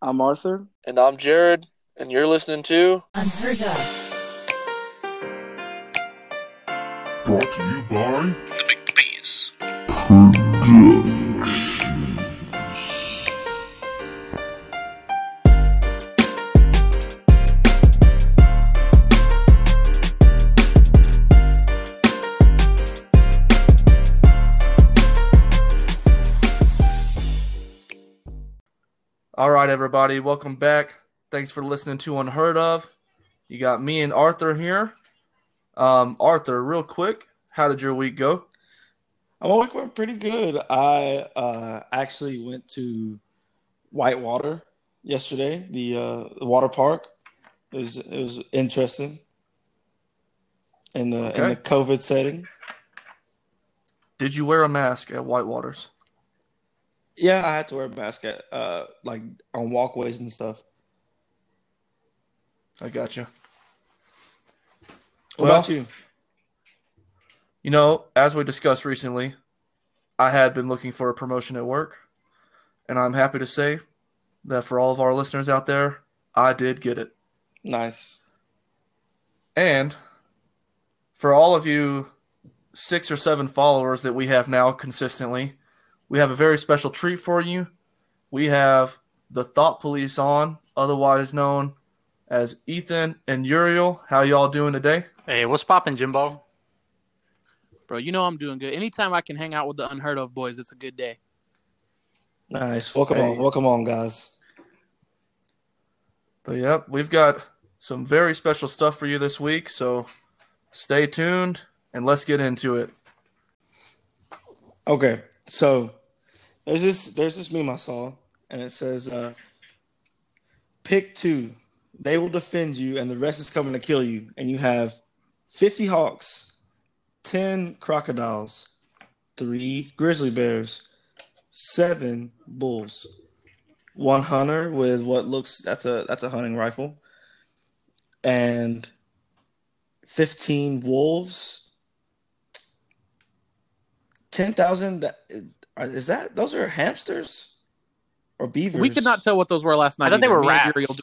I'm Arthur. And I'm Jared, and you're listening to Unheard of. Brought to you by The Big Bees. Everybody, welcome back. Thanks for listening to Unheard of. You got me and Arthur here. Um, Arthur, real quick, how did your week go? My week went pretty good. I uh, actually went to Whitewater yesterday, the, uh, the water park. It was it was interesting in the in the COVID setting. Did you wear a mask at Whitewaters? Yeah, I had to wear a mask at uh, like on walkways and stuff. I got you. What about you? You know, as we discussed recently, I had been looking for a promotion at work, and I'm happy to say that for all of our listeners out there, I did get it. Nice. And for all of you six or seven followers that we have now consistently, we have a very special treat for you. We have the Thought Police on, otherwise known as Ethan and Uriel. How y'all doing today? Hey, what's poppin', Jimbo? Bro, you know I'm doing good. Anytime I can hang out with the unheard of boys, it's a good day. Nice. Welcome Hey. on. Welcome on, guys. But yep, we've got some very special stuff for you this week, so stay tuned and let's get into it. Okay, so there's this there's this meme I saw, and it says, uh, "Pick two. They will defend you, and the rest is coming to kill you." And you have 50 hawks, 10 crocodiles, three grizzly bears, seven bulls, one hunter with what looks that's a that's a hunting rifle, and 15 wolves. Ten thousand. That is that. Those are hamsters or beavers. We could not tell what those were last night. I thought they were Me rats. Uriel-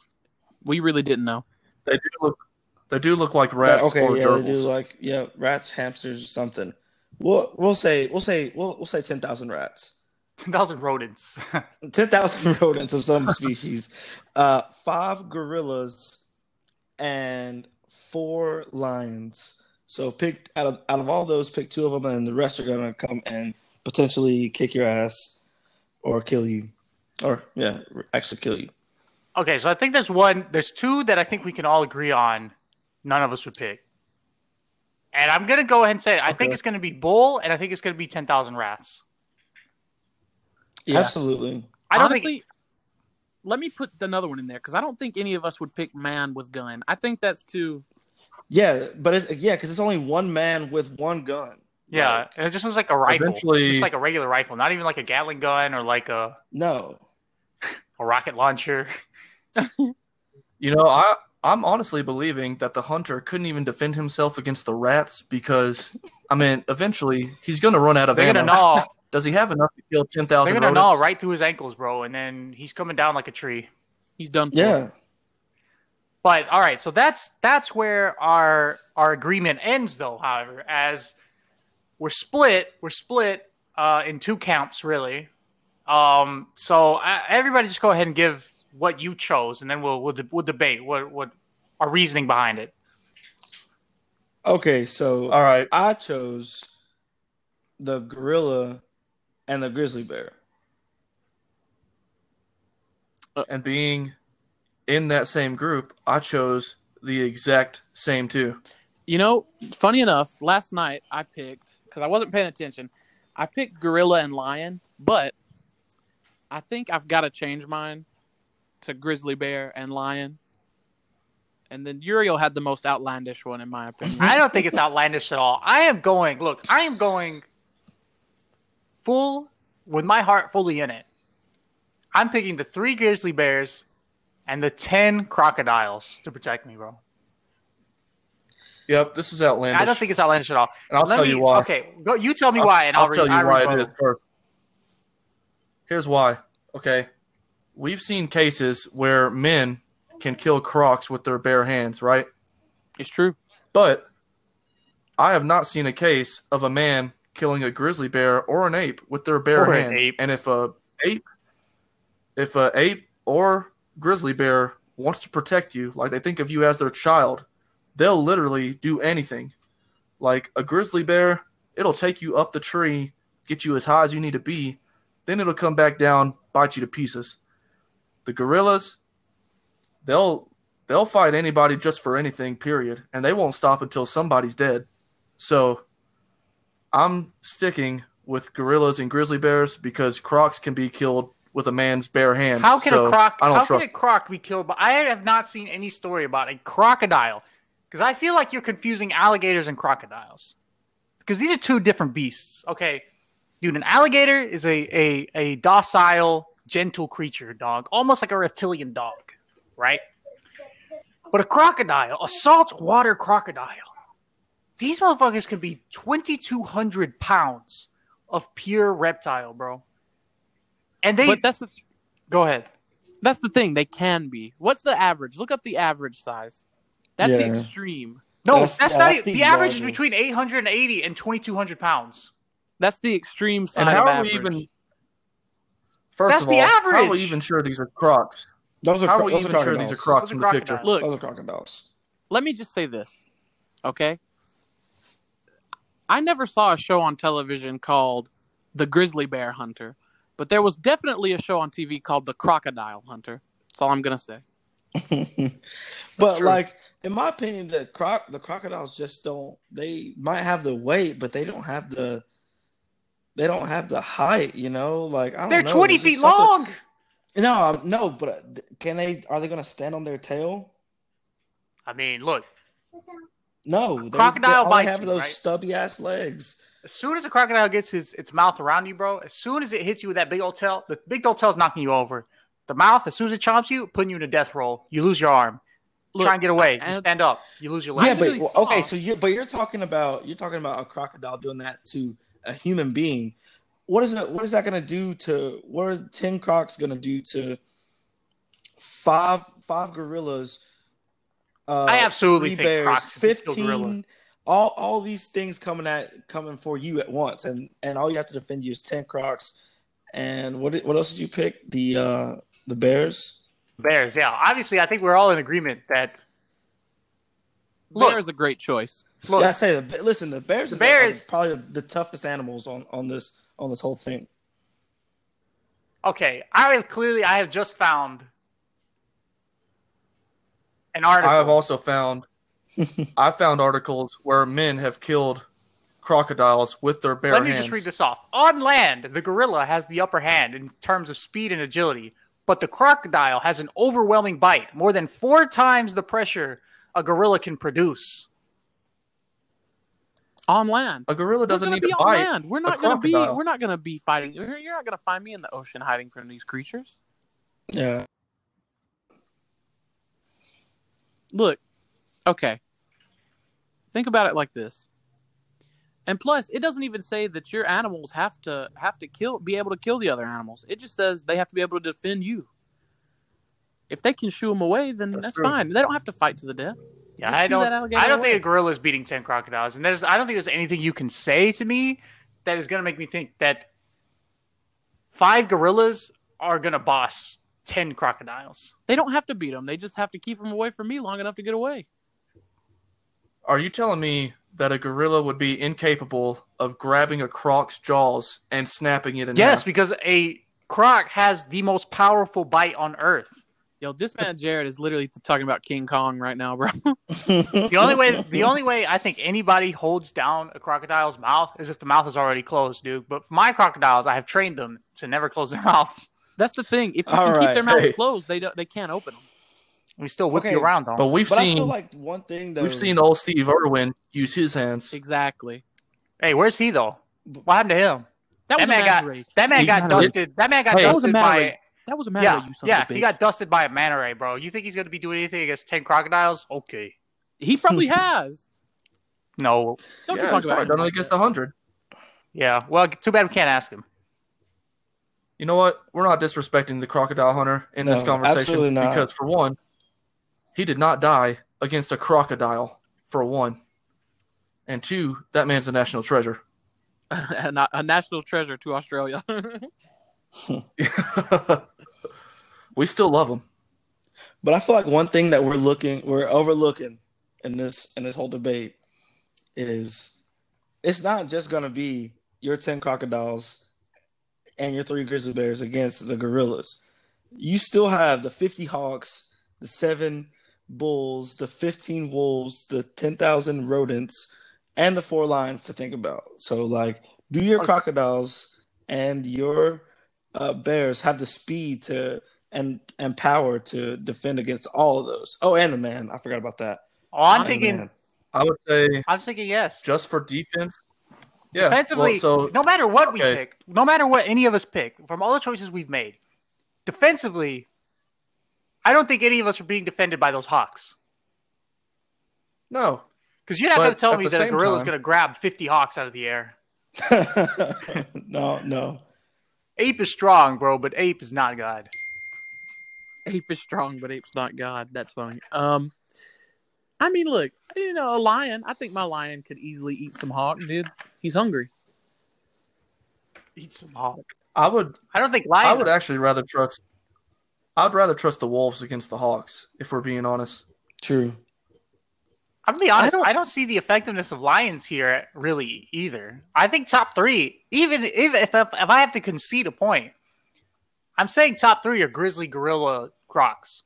we really didn't know. They do look they do look like rats okay, or yeah, gerbils. they do like yeah, rats, hamsters, or something. We'll we'll say we'll say we'll we'll say ten thousand rats, 10,000 rodents. ten thousand rodents of some species, uh, five gorillas, and four lions. So pick out of out of all those, pick two of them, and the rest are gonna come and potentially kick your ass or kill you, or yeah, actually kill you. okay, so I think there's one, there's two that I think we can all agree on. None of us would pick. And I'm going to go ahead and say it. I think it's going to be bull, and I think it's going to be 10,000 rats. Yeah. Absolutely. I don't Honestly, think. let me put another one in there because I don't think any of us would pick man with gun. I think that's too. Yeah, but it's yeah, because it's only one man with one gun. Yeah, Like, and it just looks like a rifle. Eventually- Just like a regular rifle, not even like a Gatling gun or like a, no. a rocket launcher. You know, I I'm honestly believing that the hunter couldn't even defend himself against the rats because I mean, eventually he's going to run out of They're ammo. going to gnaw. Does he have enough to kill ten They're going to gnaw right through his ankles, bro, and then he's coming down like a tree. He's done. For. Yeah. But all right, so that's that's where our our agreement ends, though. However, as we're split, we're split uh, in two camps, really. Um, so uh, everybody, just go ahead and give what you chose, and then we'll we'll, de- we'll debate what what our reasoning behind it. Okay, so All right. I chose the gorilla and the grizzly bear. And being in that same group, I chose the exact same two. You know, funny enough, last night I picked because I wasn't paying attention. I picked gorilla and lion, but I think I've got to change mine to grizzly bear and lion. And then Uriel had the most outlandish one, in my opinion. I don't think it's outlandish at all. I am going. Look, I am going full with my heart fully in it. I'm picking the three grizzly bears and the ten crocodiles to protect me, bro. Yep, this is outlandish. I don't think it's outlandish at all. And I'll Let tell me- you why. Okay, go, you tell me why, and I'll, I'll tell re- you I why it is first. Here's why. Okay. we've seen cases where men can kill crocs with their bare hands, right? It's true. But I have not seen a case of a man killing a grizzly bear or an ape with their bare Or an hands. ape. And if a ape, if a ape or grizzly bear wants to protect you, like they think of you as their child, they'll literally do anything. Like a grizzly bear, it'll take you up the tree, get you as high as you need to be, then it'll come back down, bite you to pieces. The gorillas, they'll they'll fight anybody just for anything, period, and they won't stop until somebody's dead. So I'm sticking with gorillas and grizzly bears because crocs can be killed with a man's bare hands. How can So a croc? How trust. can a croc be killed? But I have not seen any story about a crocodile, because I feel like you're confusing alligators and crocodiles, because these are two different beasts. Okay, dude, an alligator is a a a docile, gentle creature, dog, almost like a reptilian dog, right? But a crocodile, a saltwater crocodile, these motherfuckers can be twenty two hundred pounds of pure reptile, bro. And they But that's the go ahead. that's the thing. They can be. What's the average? Look up the average size. That's the extreme. No, That's- that's, yeah, not. that's the the average is between 880 and 2200 pounds. That's the extreme side And how of are average. we even? First That's of the all, how are we even sure these are crocs? Those are, How are we those are even sure these are crocodiles. crocs Those are in the picture? Look, Those are crocodiles. let me just say this, okay? I never saw a show on television called The Grizzly Bear Hunter, but there was definitely a show on TV called The Crocodile Hunter. That's all I'm gonna say. but true. like in my opinion, the croc the crocodiles just don't. They might have the weight, but they don't have the. They don't have the height, you know. Like I don't They're know. 20 feet something- long. No, no, but uh, can they? Are they going to stand on their tail? I mean, look, No, they, Crocodile they, all they bites have you, those right? stubby ass legs. as soon as a crocodile gets his its mouth around you, bro, as soon as it hits you with that big old tail, the big old tail's knocking you over. The mouth, as soon as it chomps you, putting you in a death roll. You lose your arm. Look, Try and get away. You and- stand up. You lose your leg. Yeah, but well, okay, so you but you're talking about you're talking about a crocodile doing that to a human being. What is it? What is that going to do to? What are ten crocs going to do to five five gorillas? Uh, I absolutely three think crocs can kill gorilla. fifteen. All all these things coming at coming for you at once, and and all you have to defend you is ten crocs. And what did- what else did you pick? The uh the bears. Bears, yeah. Obviously, I think we're all in agreement that Look. Bear is a great choice. look, yeah, I say the listen. The bears. The is bears- are probably the toughest animals on on this on this whole thing. okay, I have clearly I have just found an article. I have also found I found articles where men have killed crocodiles with their bare hands. Let me hands. just read this off. On land, the gorilla has the upper hand in terms of speed and agility, but the crocodile has an overwhelming bite, more than four times the pressure a gorilla can produce. On land. A gorilla doesn't gonna need be to on bite. land. We're not gonna be. We're not gonna be fighting. You're you're not gonna find me in the ocean hiding from these creatures. Yeah. Look, okay. Think about it like this. And plus, it doesn't even say that your animals have to have to kill, be able to kill the other animals. It just says they have to be able to defend you. If they can shoo them away, then That's that's, fine. They don't have to fight to the death. Yeah, Just I don't. I don't away. think a gorilla is beating ten crocodiles, and there's. I don't think there's anything you can say to me that is going to make me think that five gorillas are going to boss ten crocodiles. They don't have to beat them. They just have to keep them away from me long enough to get away. Are you telling me that a gorilla would be incapable of grabbing a croc's jaws and snapping it in Yes, half? Yes, because a croc has the most powerful bite on Earth. Yo, this man Jared is literally talking about King Kong right now, bro. The only way, the only way I think anybody holds down a crocodile's mouth is if the mouth is already closed, dude. But for my crocodiles, I have trained them to never close their mouths. That's the thing. If you All can keep their mouth Hey. closed, they don't. They can't open them. We still whip Okay, you around though. But we've But I seen feel like one thing though. we've seen old Steve Irwin use his hands. Exactly. hey, where's he though? What happened to him? That was That man a got- manta ray. That man He got kinda- dusted. That man got Hey, That was a dusted manta by. ray. That was a manta Yeah, ray. You son yeah. of bitch. He got dusted by a manta ray, bro. You think he's gonna be doing anything against ten crocodiles? Okay. He probably has. No. Don't yeah, you talk about probably done it like against a hundred. Yeah. Well, too bad we can't ask him. You know what? We're not disrespecting the crocodile hunter in this conversation absolutely not. because, for one, he did not die against a crocodile. For one, and two, that man's a national treasure. a, a national treasure to Australia. we still love him. But I feel like one thing that we're looking, we're overlooking in this in this whole debate is it's not just gonna be your ten crocodiles and your three grizzly bears against the gorillas. You still have the fifty hawks, the seven bulls, the fifteen wolves, the ten thousand rodents, and the four lions to think about. So like, do your crocodiles and your uh, bears have the speed to and and power to defend against all of those. Oh, and the man, I forgot about that. Oh, I'm And thinking. I would say I'm thinking yes. just for defense. Yeah. Defensively, well, so no matter what we pick, no matter what any of us pick, from all the choices we've made, defensively, I don't think any of us are being defended by those hawks. no, Because you're not going to tell me that a same gorilla's time- going to grab 50 hawks out of the air. no, no. Ape is strong, bro, but ape is not God. ape is strong, but ape's not God. That's funny. Um, I mean, look, you know, a lion. I think my lion could easily eat some hawk, dude. He's hungry. Eat some hawk. I would. I don't think lion. I would actually rather trust. I'd rather trust the wolves against the hawks, if we're being honest. True. I'm gonna be honest. I I don't, don't- see the effectiveness of lions here really either. I think top three, even even if if, if I have to concede a point, I'm saying top three are grizzly, gorilla, crocs.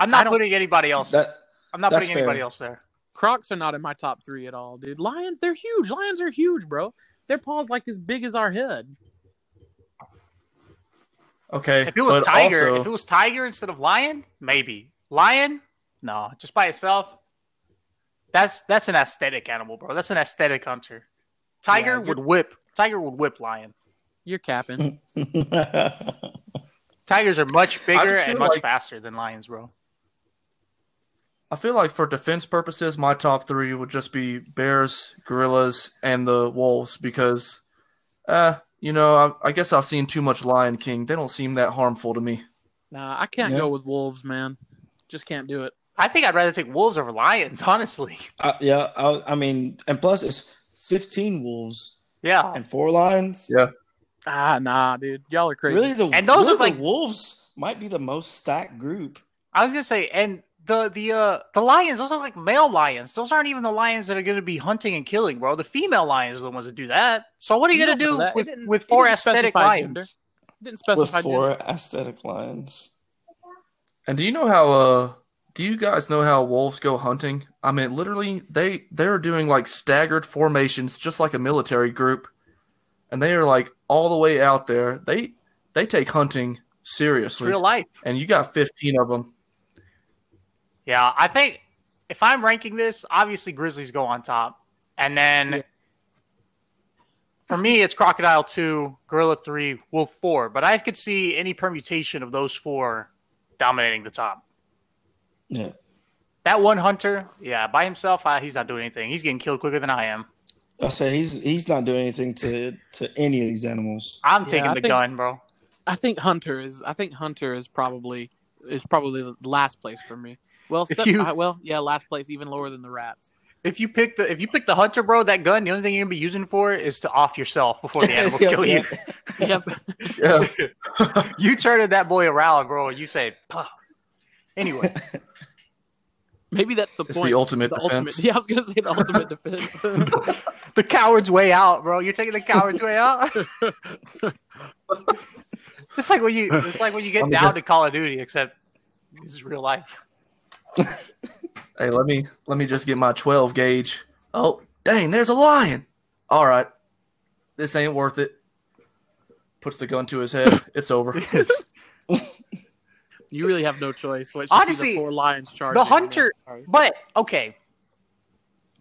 I'm not putting anybody else. That I'm not putting anybody fair. else there. Crocs are not in my top three at all, dude. Lions, they're huge. Lions are huge, bro. Their paws like as big as our head. Okay. If it was but tiger, also- if it was tiger instead of lion, maybe lion. No, just by itself. That's that's an aesthetic animal, bro. That's an aesthetic hunter. Tiger Yeah, would whip. Tiger would whip lion. You're capping. Tigers are much bigger and much like- faster than lions, bro. I feel like for defense purposes, my top three would just be bears, gorillas, and the wolves because, uh, you know, I, I guess I've seen too much Lion King. They don't seem that harmful to me. nah, I can't Yeah. go with wolves, man. Just can't do it. I think I'd rather take wolves over lions, honestly. Uh, yeah, I, I mean, and plus it's 15 wolves Yeah. and four lions. Yeah. Ah, nah, dude. Y'all are crazy. Really, the And those really are like- the wolves might be the most stacked group. I was gonna say, and the the uh the lions, those are like male lions. Those aren't even the lions that are gonna be hunting and killing, bro. The female lions are the ones that do that. So what are you, You gonna don't know do that. With, with four aesthetic specify lions? gender. Didn't With four gender. aesthetic lions. And do you know how? Uh, do you guys know how wolves go hunting? I mean, literally, they they're doing like staggered formations, just like a military group, and they are like all the way out there. They they take hunting It's seriously, real life. and you got fifteen of them. Yeah, I think if I'm ranking this, obviously Grizzlies go on top, and then Yeah. for me it's Crocodile two, Gorilla three, Wolf four. But I could see any permutation of those four dominating the top. Yeah. That one hunter, yeah, by himself, uh, he's not doing anything. He's getting killed quicker than I am. I say he's he's not doing anything to to any of these animals. I'm Yeah, taking I the think- gun, bro. I think Hunter is. I think Hunter is probably is probably the last place for me. Well, step- you- I- well, yeah, last place, even lower than the rats. If you pick the if you pick the hunter, bro, that gun, the only thing you're gonna be using for is to off yourself before the animals Yeah, kill you. Yep. Yeah, You turned that boy around, bro, and you say, "Puh." anyway. Maybe that's the it's point. the ultimate The defense. ultimate. Yeah, I was gonna say the ultimate defense. the coward's way out, bro. You're taking the coward's way out. it's like when you it's like when you get Let me down just- to Call of Duty, except this is real life. Hey, let me let me just get my twelve gauge. Oh, dang! There's a lion. All right, this ain't worth it. Puts the gun to his head. It's over. you really have no choice. Once you see Honestly, the four lions charging. the hunter- But okay,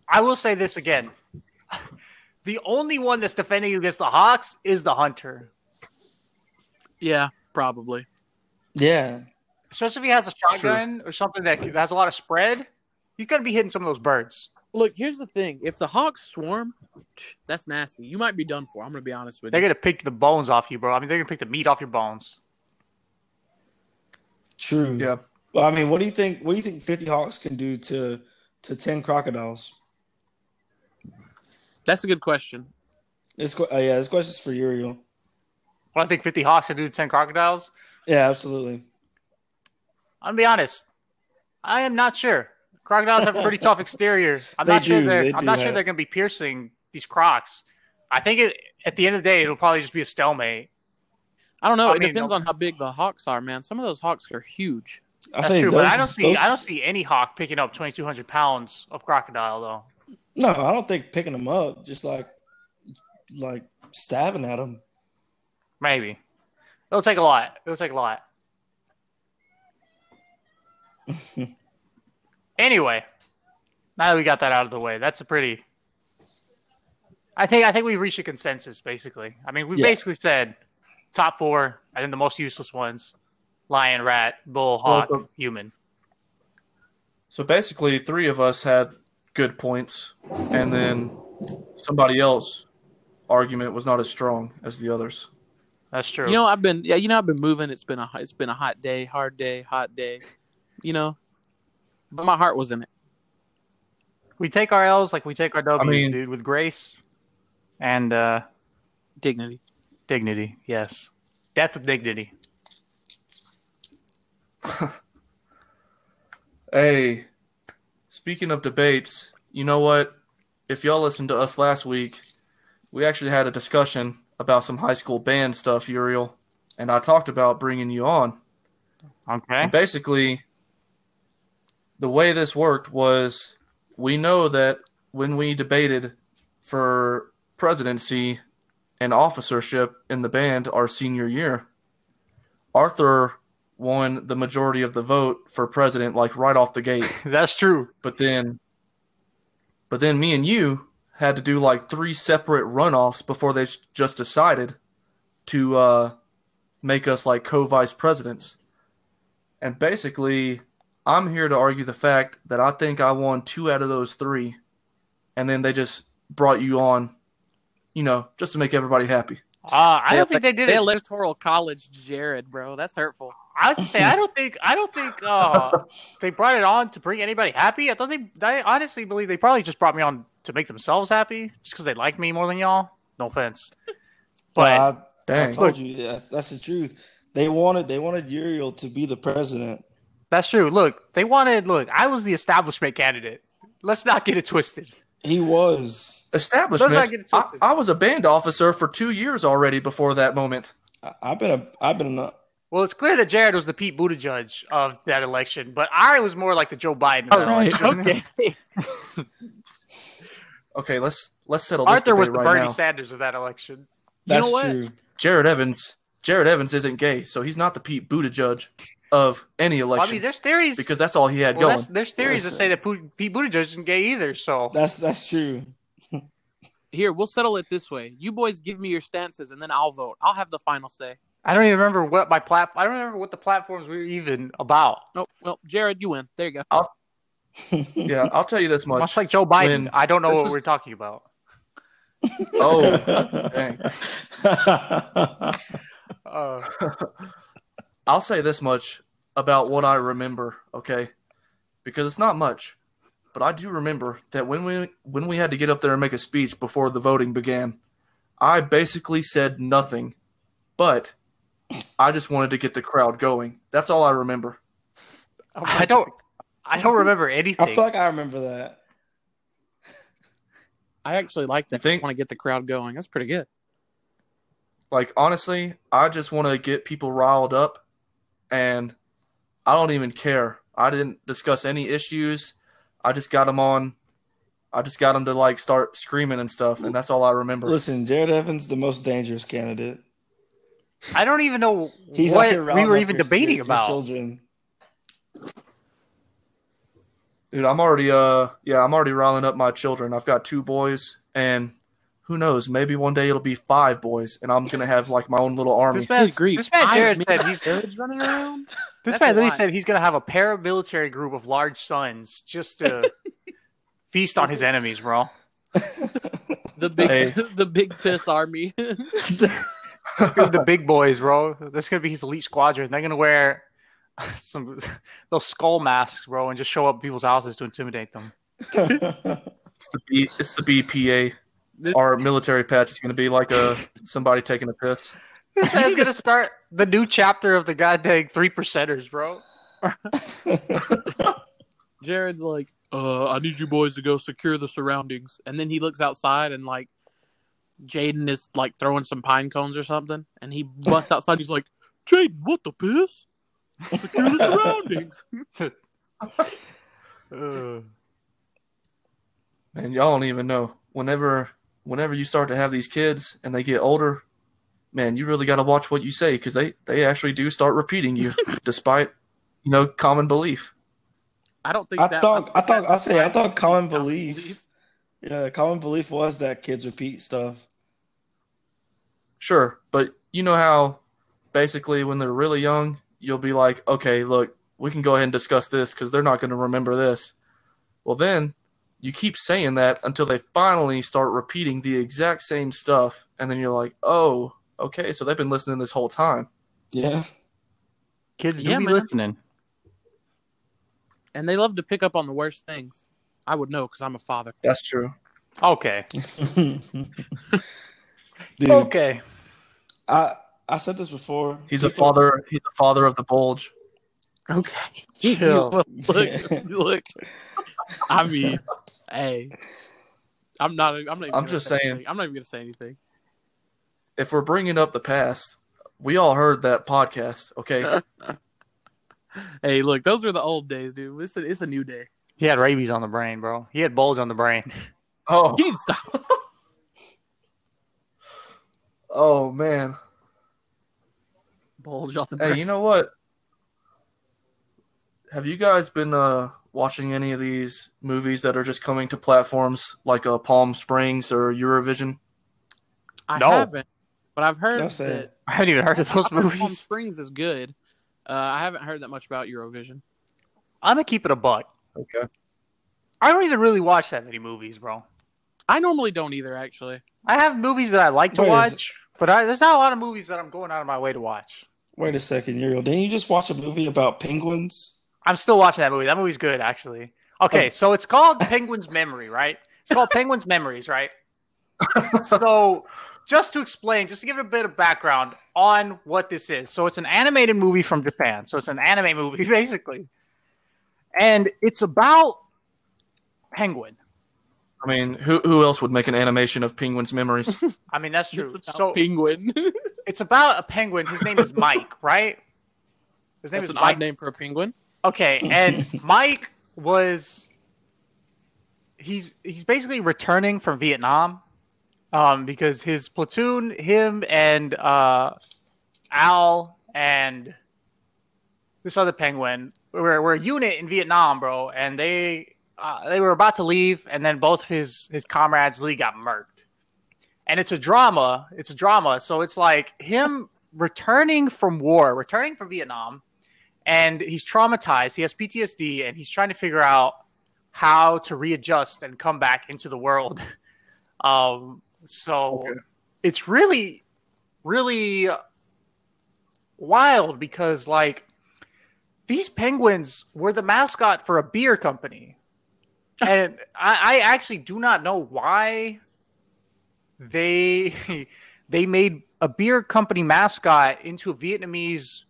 I will say this again: the only one that's defending against the Hawks is the hunter, Yeah, probably. Yeah. Especially if he has a shotgun or something that has a lot of spread. He's gonna be hitting some of those birds. Look, here's the thing: if the Hawks swarm, that's nasty. You might be done for. I'm gonna be honest with you. They're gonna pick the bones off you, bro. I mean, they're gonna pick the meat off your bones. True. Yeah. Well, I mean, what do you think? What do you think? Fifty Hawks can do to to ten crocodiles? That's a good question. This, que- uh, yeah, this question's for Uriel. What I think 50 hawks can do to 10 crocodiles. Yeah, absolutely. I'm gonna be honest. I am not sure. Crocodiles have a pretty tough exterior. I'm They not sure they're. they I'm do not sure they're gonna be piercing these crocs. I think it at the end of the day it'll probably just be a stalemate. I don't know. I it mean, depends no- on how big the Hawks are, man. Some of those Hawks are huge. I That's think true, but I don't see. those- I don't see any hawk picking up 2,200 pounds of crocodile though. No, I don't think picking them up, just like like stabbing at them. Maybe it'll take a lot. It'll take a lot. Anyway, now that we got that out of the way, that's a pretty. I think I think we've reached a consensus. Basically, I mean, we Yeah. basically said top four, and then the most useless ones: lion, rat, bull, hawk, Well, human. So basically, three of us had good points, and then somebody else argument was not as strong as the others. That's true. You know, I've been yeah. You know, I've been moving. It's been a it's been a hot day, hard day, hot day. You know, but my heart was in it. we take our L's like we take our W's, mean- dude, with grace and uh, Dignity. dignity. Yes, death with dignity. Hey, speaking of debates, you know what? If y'all listened to us last week, we actually had a discussion about some high school band stuff, Uriel, and I talked about bringing you on. Okay. And basically, the way this worked was we know that when we debated for presidency and officership in the band our senior year, Arthur won the majority of the vote for president, like right off the gate. That's true. But then, but then me and you had to do like three separate runoffs before they just decided to uh, make us like co-vice presidents. And basically, I'm here to argue the fact that I think I won two out of those three, and then they just brought you on, you know, just to make everybody happy. Uh, I don't think they did They it. electoral college Jared, bro. That's hurtful. I was to say I don't think I don't think uh, they brought it on to bring anybody happy. I thought they I honestly believe they probably just brought me on to make themselves happy, just because they like me more than y'all. No offense, but I, I told you, yeah, that's the truth. They wanted they wanted Uriel to be the president. That's true. Look, they wanted. Look, I was the establishment candidate. Let's not get it twisted. He was. Establishment. Let's not get it I, twisted. I was a band officer for two years already before that moment. I, I've been a I've been a Well, it's clear that Jared was the Pete Buttigieg of that election, but I was more like the Joe Biden. Of All that oh, right. election. Okay. Okay, let's let's settle this Arthur was the right Bernie now. Sanders of that election. You know that's what? true. Jared Evans. Jared Evans isn't gay, so he's not the Pete Buttigieg of any Well, I election mean, there's theories because that's all he had well, going. there's theories that say that Pu- Pete Buttigieg isn't gay either. So That's that's true. Here, we'll settle it this way. You boys give me your stances, and then I'll vote. I'll have the final say. I don't even remember what my plat. I don't remember what the platforms were even about. Oh, well, Jared, you win. There you go. yeah, I'll tell you this much. Much like Joe Biden, When- I don't know this what is- we're talking about. Oh, dang. Uh, I'll say this much about what I remember, okay? Because it's not much, but I do remember that when we when we had to get up there and make a speech before the voting began, I basically said nothing, but I just wanted to get the crowd going. That's all I remember. I don't. I don't remember anything. I anything. feel like I remember that. I actually like that. You think- want to get the crowd going. That's pretty good. Like honestly, I just want to get people riled up, and I don't even care. I didn't discuss any issues. I just got them on. I just got them to like start screaming and stuff, and that's all I remember. Listen, Jared Evans, the most dangerous candidate. I don't even know He's what we were even your- debating your about. Children. Dude, I'm already uh yeah, I'm already riling up my children. I've got two boys and who knows, maybe one day it'll be five boys and I'm gonna have like my own little army. This man, Good this man Jared mean, said he's Jared's running around. This That's man a literally said he's gonna have a paramilitary group of large sons just to feast on his enemies, bro. The big Hey. the big piss army. the big boys, bro. That's gonna be his elite squadron. They're gonna wear some those skull masks, bro, and just show up at people's houses to intimidate them. It's the B, it's the BPA. Our military patch is going to be like a somebody taking a piss. This man's gonna start the new chapter of the goddamn three percenters, bro. Jared's like, uh, I need you boys to go secure the surroundings. And then he looks outside and like Jaden is like throwing some pine cones or something. And he busts outside. He's like, Jaden, what the piss? Secure the surroundings. Man, y'all don't even know. Whenever whenever you start to have these kids and they get older, man, you really got to watch what you say because they they actually do start repeating you, despite you know common belief. I don't think I that. thought, I thought, I say, I thought common common belief. Yeah, common belief was that kids repeat stuff. Sure, but you know how basically when they're really young, you'll be like, okay, look, we can go ahead and discuss this because they're not going to remember this. Well, then you keep saying that until they finally start repeating the exact same stuff, and then you're like, oh, okay, so they've been listening this whole time. Yeah. Kids do Yeah, be man. listening. And they love to pick up on the worst things. I would know because I'm a father. That's true. Okay. Dude, Okay. I I said this before. He's a father. He's a father of the bulge. Okay. Chill. look, look, look. I mean, hey. I'm not. I'm not. Even I'm just say saying. anything. I'm not even gonna say anything. If we're bringing up the past, we all heard that podcast. Okay, Hey, look, those were the old days, dude. It's a, it's a new day. He had rabies on the brain, bro. He had bulge on the brain. oh, You need to stop. oh man. Bulge on the Hey, you know what? Have you guys been uh, watching any of these movies that are just coming to platforms like uh, Palm Springs or Eurovision? I No. haven't, but I've heard Don't that it. I haven't even heard of those I've heard Palm. Springs is good. Uh, I haven't heard that much about Eurovision. I'm gonna keep it a buck. Okay. I don't even really watch that many movies, bro. I normally don't either, actually. I have movies that I like to Wait, watch, but I, there's not a lot of movies that I'm going out of my way to watch. Wait a second, Uriel. Didn't you just watch a movie about penguins? I'm still watching that movie. That movie's good, actually. Okay, oh. so it's called Penguin's Memory, right? It's called Penguin's Memories, right? so, just to explain, just to give it a bit of background on what this is. So, it's an animated movie from Japan. So, it's an anime movie, basically. And it's about Penguin. I mean, who who else would make an animation of Penguin's memories? I mean, that's true. It's about So, penguin. it's about a penguin. His name is Mike, right? His name That's is an Mike. odd name for a penguin. Okay, and Mike was he's he's basically returning from Vietnam um, because his platoon, him and uh, Al and this other penguin were, were a unit in Vietnam, bro, and they uh, they were about to leave, and then both of his his comrades Lee got murked, and it's a drama. It's a drama, so it's like him returning from war, returning from Vietnam and he's traumatized. He has PTSD, and he's trying to figure out how to readjust and come back into the world. Um, so Okay. it's really, really wild because like these penguins were the mascot for a beer company, and I, I actually do not know why they they made a beer company mascot into a Vietnamese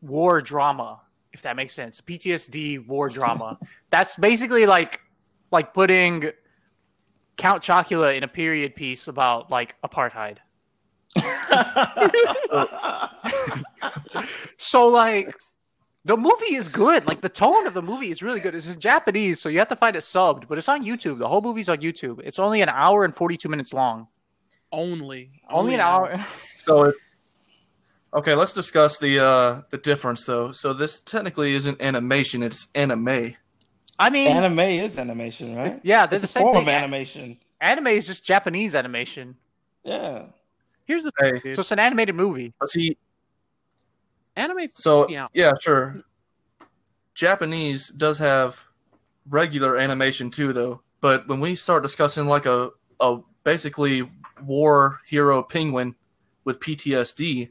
war drama, if that makes sense. PTSD war drama. That's basically like like putting Count Chocula in a period piece about like apartheid. So like the movie is good. Like the tone of the movie is really good. It's in Japanese, so you have to find it subbed, but it's on YouTube. The whole movie's on YouTube. It's only an hour and 42 minutes long. Only. Only an hour. so, it, okay, let's discuss the uh, the difference though. So this technically isn't animation; it's anime. I mean, Anime is animation, right? yeah, they're It's a the form thing. of animation. Anime is just Japanese animation. Yeah. Here's the thing, dude. So it's an animated movie. but see, Anime. So Yeah. yeah, sure. Japanese does have regular animation too, though. but when we start discussing like a a basically war hero penguin with PTSD,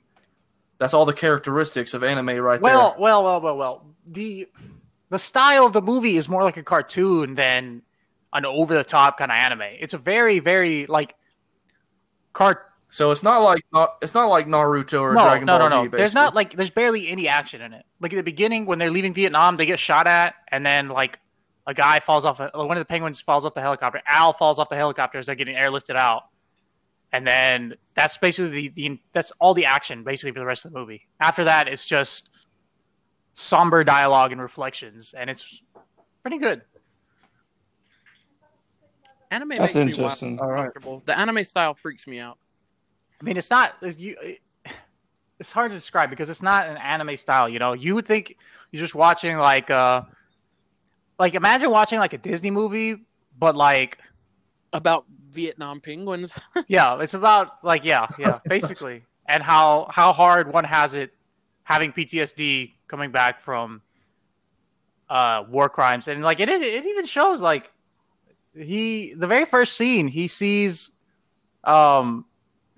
that's all the characteristics of anime right Well, there. well, well, well, well. Well. The the style of the movie is more like a cartoon than an over the top kind of anime. It's a very, very like cart. So it's not like uh, it's not like Naruto or No, Dragon no, Ball no, no. Z. There's not like there's barely any action in it. Like at the beginning when they're leaving Vietnam, they get shot at, and then like a guy falls off. A, one of the penguins falls off the helicopter. Al falls off the helicopter as they're getting airlifted out, and then that's basically the, the that's all the action basically for the rest of the movie. After that, it's just somber dialogue and reflections, and it's pretty good. Anime That's makes me interesting. wild and uncomfortable. The anime style freaks me out. I mean, it's not. It's, you, it's hard to describe because it's not an anime style. You know, you would think you're just watching like, uh, like imagine watching like a Disney movie, but like, About Vietnam penguins. yeah, it's about like, yeah, yeah, basically, and how how hard one has it having PTSD coming back from uh war crimes, and like it it even shows like he the very first scene he sees um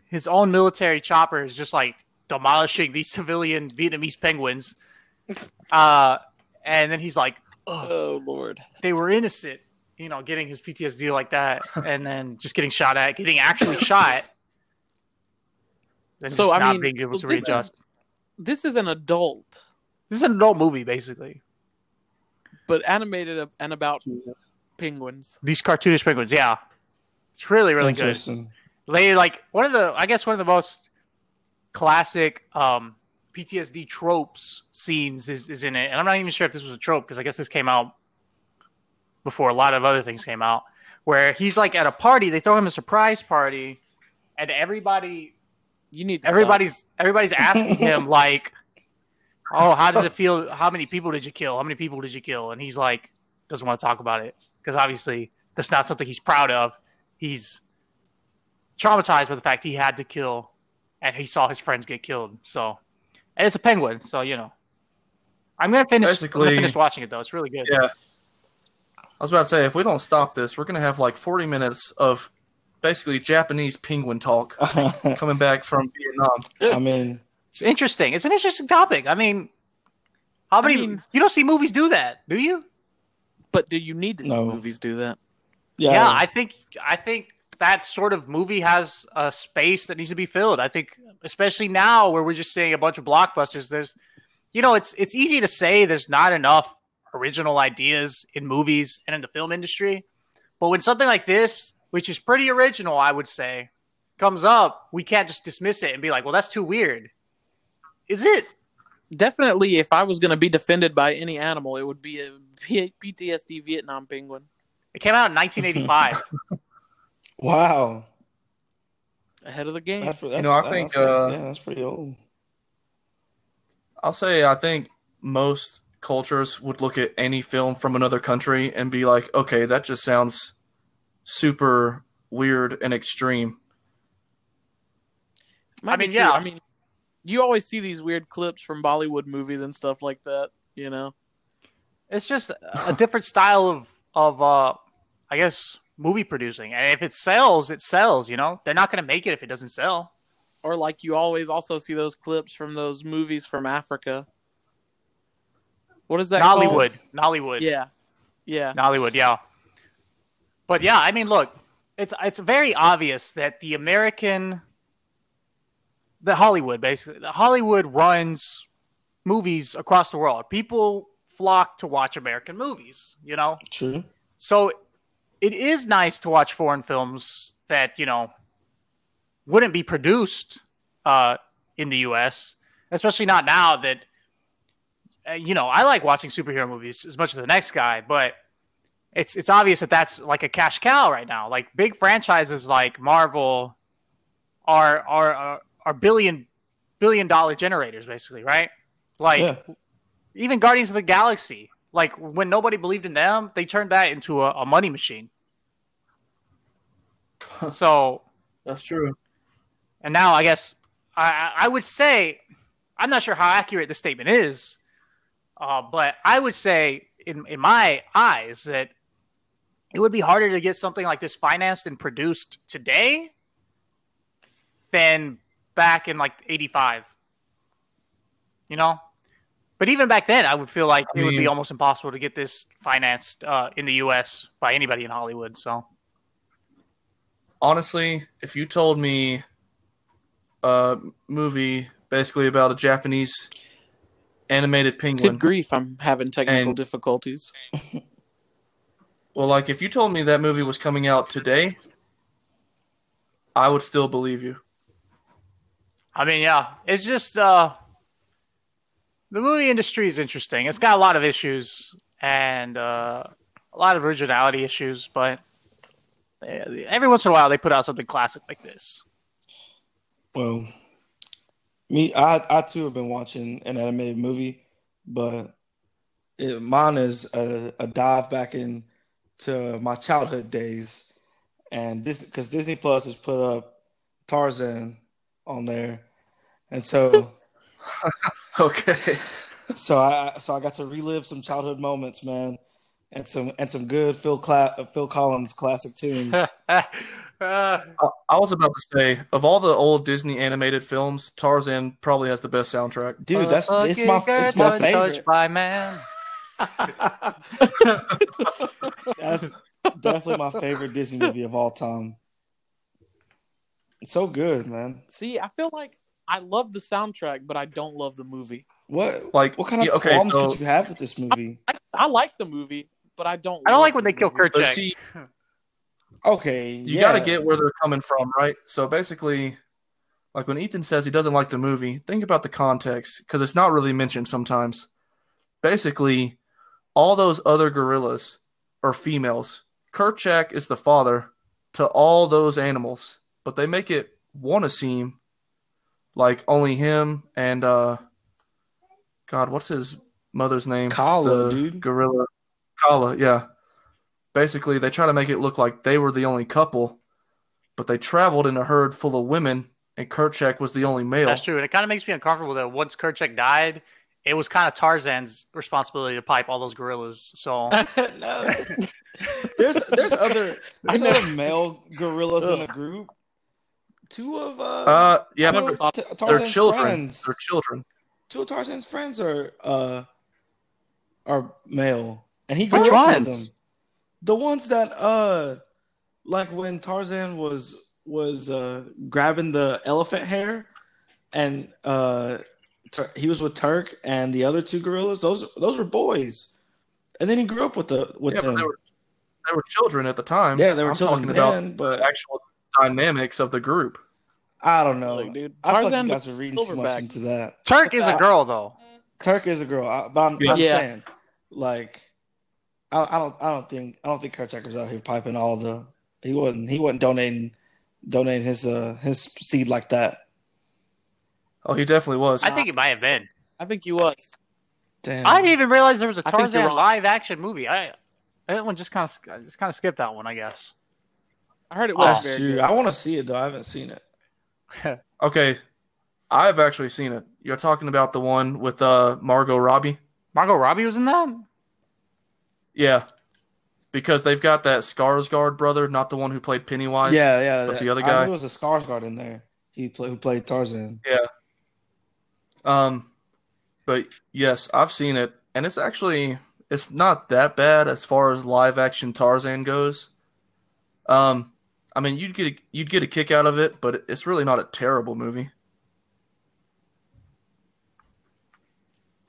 his own military chopper is just like demolishing these civilian Vietnamese penguins. Uh, and then he's like, oh, oh lord. they were innocent, you know, getting his PTSD like that, and then just getting shot at, getting actually shot. Then So, just I not mean, being able well, to this is- readjust. This is an adult, This is an adult movie, basically. but animated and about penguins. These cartoonish penguins, yeah, it's really, really good. Interesting. They like one of the, I guess, one of the most classic um, PTSD tropes scenes is, is in it, and I'm not even sure if this was a trope because I guess this came out before a lot of other things came out. Where he's like at a party, they throw him a surprise party, and everybody, You need to stop. everybody's, everybody's asking him like, "Oh, how does it feel? How many people did you kill? How many people did you kill?" And he's like, doesn't want to talk about it because obviously that's not something he's proud of. He's traumatized by the fact he had to kill and he saw his friends get killed. So, and it's a penguin, so you know. I'm gonna finish. I'm Basically- gonna finish watching it though. It's really good. Yeah. I was about to say, if we don't stop this, we're gonna have like 40 minutes of basically Japanese penguin talk coming back from Vietnam. I mean, It's interesting. It's an interesting topic. I mean, how many? mean- you don't see movies do that, do you? But do you need to see No. movies do that? yeah, yeah, I think I think that sort of movie has a space that needs to be filled. I think, especially now where we're just seeing a bunch of blockbusters. There's, you know, it's it's easy to say there's not enough original ideas in movies and in the film industry, but when something like this, which is pretty original, I would say, comes up, we can't just dismiss it and be like, "Well, that's too weird." Is it? Definitely, if I was going to be defended by any animal, it would be a PTSD Vietnam penguin. It came out in 1985. wow. Ahead of the game. That's, that's, know, I that's- think, uh, yeah, that's pretty old. I'll say I think most cultures would look at any film from another country and be like, okay, that just sounds super weird and extreme. Might I mean, yeah. I mean, you always see these weird clips from Bollywood movies and stuff like that. You know, it's just a different style of of uh I guess movie producing. And if it sells, it sells, you know? They're not gonna make it if it doesn't sell. or like you always also see those clips from those movies from Africa. What is that? Nollywood. called? Nollywood. Yeah, yeah. Nollywood, yeah. But yeah, I mean look, it's it's very obvious that the American the Hollywood basically the Hollywood runs movies across the world. People flock to watch American movies, you know? True. So it is nice to watch foreign films that, you know, wouldn't be produced uh, in the US, especially not now that, Uh, you know, I like watching superhero movies as much as the next guy, but it's it's obvious that that's like a cash cow right now. Like big franchises like Marvel are are are, are billion billion dollar generators basically, right? Like Yeah. even Guardians of the Galaxy, like when nobody believed in them, they turned that into a, a money machine. so, That's true. and now I guess I, I- I would say, I'm not sure how accurate this statement is, uh, but I would say, in in my eyes, that it would be harder to get something like this financed and produced today than back in like 85. You know? But even back then, I would feel like I it would be almost impossible to get this financed uh, in the U.S. by anybody in Hollywood. So, honestly, if you told me a movie basically about a Japanese animated penguin, Good grief, I'm having technical And- difficulties. well, like if you told me that movie was coming out today, I would still believe you. I mean, yeah, it's just uh, the movie industry is interesting. It's got a lot of issues and uh, a lot of originality issues, but eh, every once in a while they put out something classic like this. Well, me, I, I too have been watching an animated movie, but it, mine is a, a dive back in to my childhood days, and this because Disney Plus has put up Tarzan on there, and so Okay. so I so I got to relive some childhood moments, man, and some and some good Phil Cla- Phil Collins classic tunes. Uh, I I was about to say, of all the old Disney animated films, Tarzan probably has the best soundtrack. Dude, that's it's my it's my Touched favorite. by man. That's definitely my favorite Disney movie of all time. It's so good, man. See, I feel like I love the soundtrack, but I don't love the movie. What Like, what kind of yeah, okay, problems so- could you have with this movie? I, I like the movie, but I don't. I don't like when the they kill movie. Kurt see, Okay, you yeah. got to get where they're coming from, right? So basically, like when Ethan says he doesn't like the movie, think about the context because it's not really mentioned sometimes. Basically, all those other gorillas are females. Kerchak is the father to all those animals, but they make it want to seem like only him and uh, God, what's his mother's name? Kala, the dude. gorilla. Kala, yeah. Basically, they try to make it look like they were the only couple, but they traveled in a herd full of women, and Kerchak was the only male. That's true, and it kind of makes me uncomfortable that once Kerchak died, it was kind of Tarzan's responsibility to pipe all those gorillas. So there's there's other there's other male gorillas in the group. Two of uh, Uh, yeah, two but of T- they're Tarzan's children. friends. They're children. Two of Tarzan's friends are uh are male, and he grew Which up ones? with them. The ones that uh, like when Tarzan was was uh grabbing the elephant hair, and uh, Tur- he was with Terk and the other two gorillas. Those those were boys, and then he grew up with the with Yeah, but them. they were they were children at the time. yeah, they were I'm children talking about but the actual dynamics of the group. I don't know. Look, dude, I like Tarzan you guys are reading too much into that. Terk is a girl, though. Terk is a girl, I, but I'm, Yeah. I'm Yeah. saying, like, I, I don't, I don't think, I don't think Kerchak was out here piping all the. He wasn't, he wasn't donating, donating his, uh, his seed like that. Oh, he definitely was. I think he might have been. I think he was. Damn. I didn't even realize there was a Tarzan live action movie. I that one just kind of just kind of skipped that one, I guess. I heard it Oh, was That's very good. I want to see it though. I haven't seen it. Okay, I've actually seen it. You're talking about the one with uh, Margot Robbie. Margot Robbie was in that. Yeah, because they've got that Skarsgård brother, not the one who played Pennywise. yeah, yeah. but the other I guy- knew it was a Skarsgård in there. He play, who played Tarzan. Yeah. Um, but yes, I've seen it, and it's actually it's not that bad as far as live action Tarzan goes. Um, I mean, you'd get a, you'd get a kick out of it, but it's really not a terrible movie.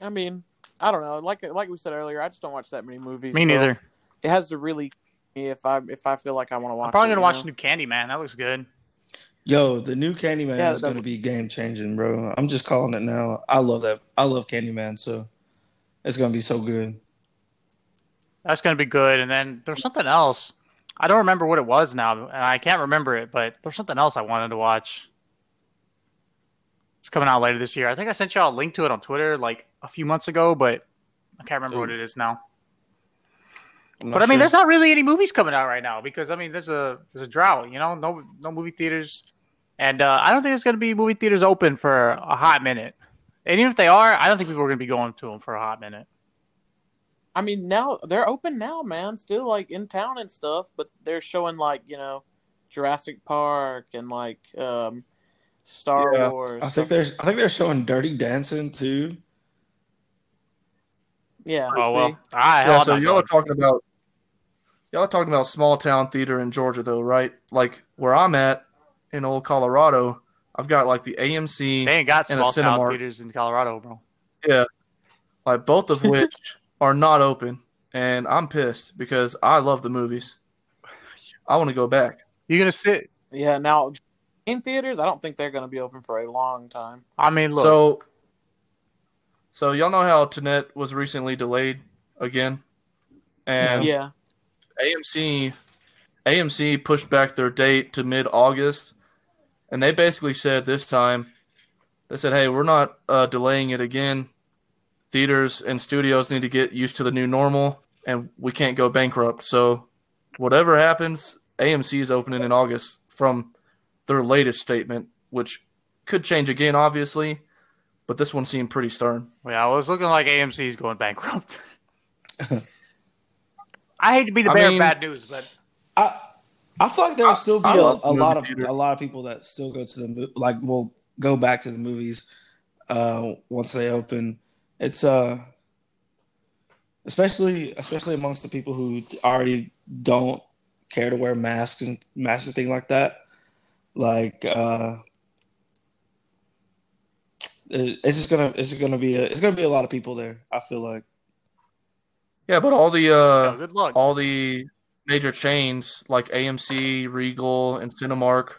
I mean, I don't know. Like like we said earlier, I just don't watch that many movies. Me so neither. It has to really if I if I feel like I want to watch. I'm probably gonna you watch know? New Candyman. That looks good. Yo, the new Candyman Yeah, is that's- going to be game changing, bro. I'm just calling it now. I love that. I love Candyman, so it's going to be so good. That's gonna be good. And then there's something else. I don't remember what it was now, and I can't remember it. But there's something else I wanted to watch. It's coming out later this year. I think I sent y'all a link to it on Twitter like a few months ago, but I can't remember what it is now. But I mean, sure. there's not really any movies coming out right now because I mean, there's a there's a drought. You know, no no movie theaters, and uh, I don't think there's going to be movie theaters open for a hot minute. And even if they are, I don't think people are going to be going to them for a hot minute. I I mean, now they're open now, man. Still like in town and stuff, but they're showing like you know Jurassic Park and like um Star Yeah. Wars. I think they're I think they're showing Dirty Dancing too. Yeah. Oh well. see? Ah, All right. Yeah, so y'all are talking about y'all are talking about small town theater in Georgia though, right? Like where I'm at in old Colorado, I've got like the AMC, They ain't got and a small town Cinemark. theaters in Colorado, bro. yeah, like both of which are not open, and I'm pissed because I love the movies. I want to go back. You gonna sit? Yeah. Now in theaters, I don't think they're going to be open for a long time. I mean, look. So, so y'all know how Tenet was recently delayed again, and yeah. AMC AMC pushed back their date to mid August, and they basically said this time, they said, "Hey, we're not uh, delaying it again. Theaters and studios need to get used to the new normal, and we can't go bankrupt. So, whatever happens, AMC is opening in August from their latest statement, which could change again, obviously, but this one seemed pretty stern. yeah, it was looking like AMC's going bankrupt. I hate to be the I bearer mean- of bad news, but I I feel like there'll still be I a, a lot of theater. a lot of people that still go to the mo- like will go back to the movies uh, once they open. It's uh especially especially amongst the people who already don't care to wear masks and masks and things like that. Like uh it- it's just gonna it's gonna be a, it's gonna be a lot of people there. I feel like Yeah, but all the uh, know, good luck. all the major chains like AMC, Regal, and Cinemark,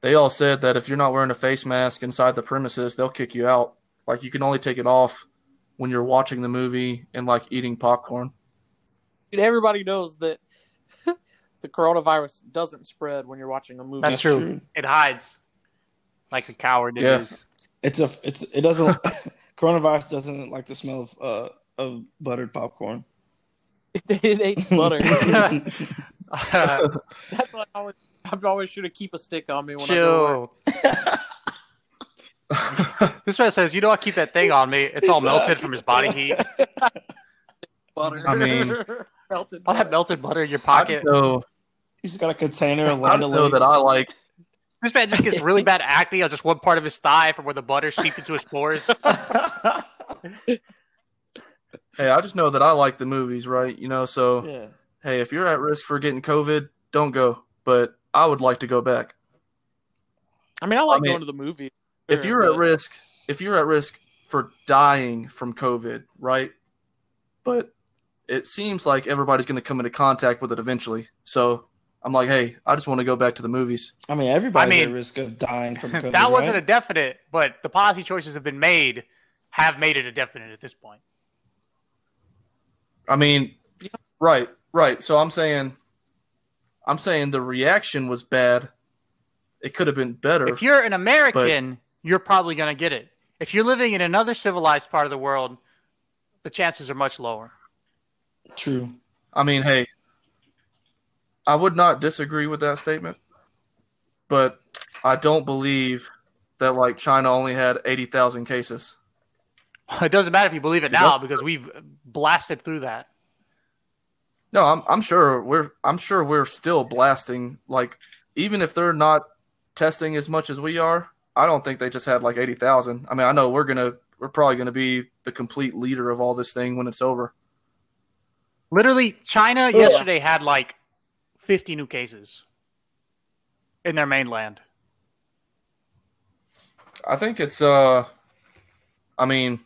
they all said that if you're not wearing a face mask inside the premises, they'll kick you out. Like you can only take it off when you're watching the movie and like eating popcorn. Dude, everybody knows that the coronavirus doesn't spread when you're watching a movie. That's true. It hides like a coward it Yeah. is. It's a it's it doesn't coronavirus doesn't like the smell of uh of buttered popcorn. it ain't butter. Uh, That's why I always, I always should have keep a stick on me when I go chill. This man says, "You know, I keep that thing on me. It's all uh, melted from his body heat. Butter. I mean- melted. All that butter. melted butter in your pocket." know, He's got a container of I Land know that I like. This man just gets really bad acne on just one part of his thigh from where the butter seeped into his pores. Hey, I just know that I like the movies, right? You know, so yeah. hey, if you're at risk for getting COVID, don't go. But I would like to go back. I mean, I like I mean, going to the movie. if you're at risk if you're at risk for dying from covid right but it seems like everybody's going to come into contact with it eventually so i'm like hey i just want to go back to the movies I mean, everybody's I mean, at risk of dying from COVID. that wasn't right? a definite, but the policy choices have been made, have made it a definite at this point. i mean right right so i'm saying i'm saying the reaction was bad it could have been better If you're an American, you're probably going to get it. If you're living in another civilized part of the world, the chances are much lower. True. I mean, hey, I would not disagree with that statement, but I don't believe that like China only had eighty thousand cases. It doesn't matter if you believe it now because we've blasted through that. No, I'm I'm sure we're I'm sure we're still blasting. Like even if they're not testing as much as we are, I don't think they just had like eighty thousand. I mean, I know we're gonna we're probably gonna be the complete leader of all this thing when it's over. Literally, China yesterday had like 50 new cases in their mainland. I think it's uh I mean,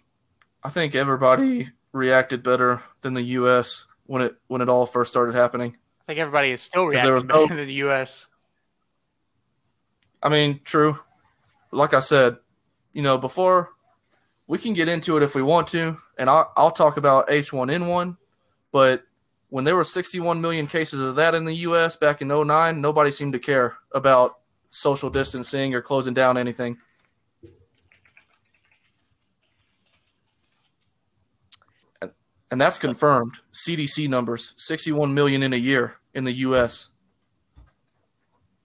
I think everybody reacted better than the US when it when it all first started happening. I think everybody is still reacting was better no- than the U.S. I mean, true. Like I said, you know, before we can get into it if we want to, and I'll, I'll talk about H1N1, but when there were 61 million cases of that in the U.S. back in 09, nobody seemed to care about social distancing or closing down anything. And- And that's confirmed. CDC numbers 61 million in a year in the U.S.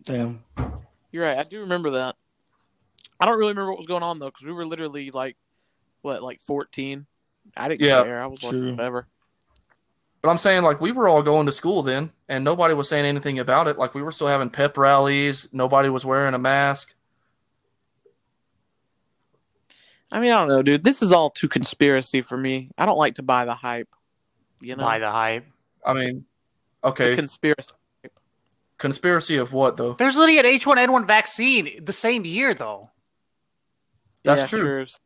Damn. You're right. I do remember that. I don't really remember what was going on though, because we were literally like, what, like 14? I didn't Yeah, care. I was true. like, whatever. But I'm saying like we were all going to school then, and nobody was saying anything about it. Like we were still having pep rallies. Nobody was wearing a mask. I mean, I don't know, dude. This is all too conspiracy for me. I don't like to buy the hype. You know, By the hype. I mean, the okay, conspiracy. conspiracy of what though? There's literally an H1N1 vaccine the same year, though. That's Yeah, true. sure.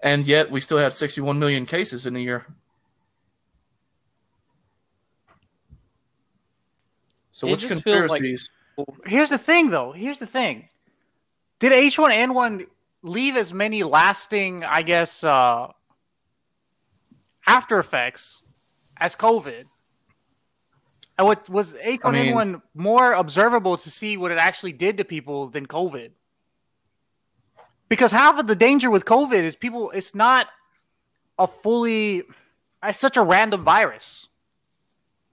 And yet we still had 61 million cases in a year. So It which feels like- conspiracies? Here's the thing, though. Here's the thing. Did H1N1 leave as many lasting, I guess, uh, after effects as COVID? And what was H1N1 more observable to see what it actually did to people than COVID? Because half of the danger with COVID is people, it's not a fully, it's such a random virus.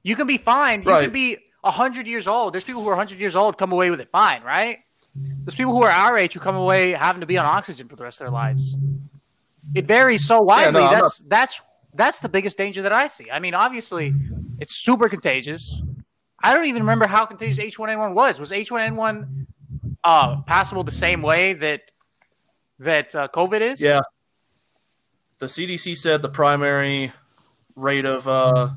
You can be fine. You Right. can be 100 years old. There's people who are 100 years old come away with it fine, right? There's people who are our age who come away having to be on oxygen for the rest of their lives. It varies so widely. no, I'm that's that's that's the biggest danger that I see. I mean, obviously, it's super contagious. I don't even remember how contagious H1N1 was. Was H1N1 uh, passable the same way that that uh, COVID is? Yeah. The CDC said the primary rate of uh,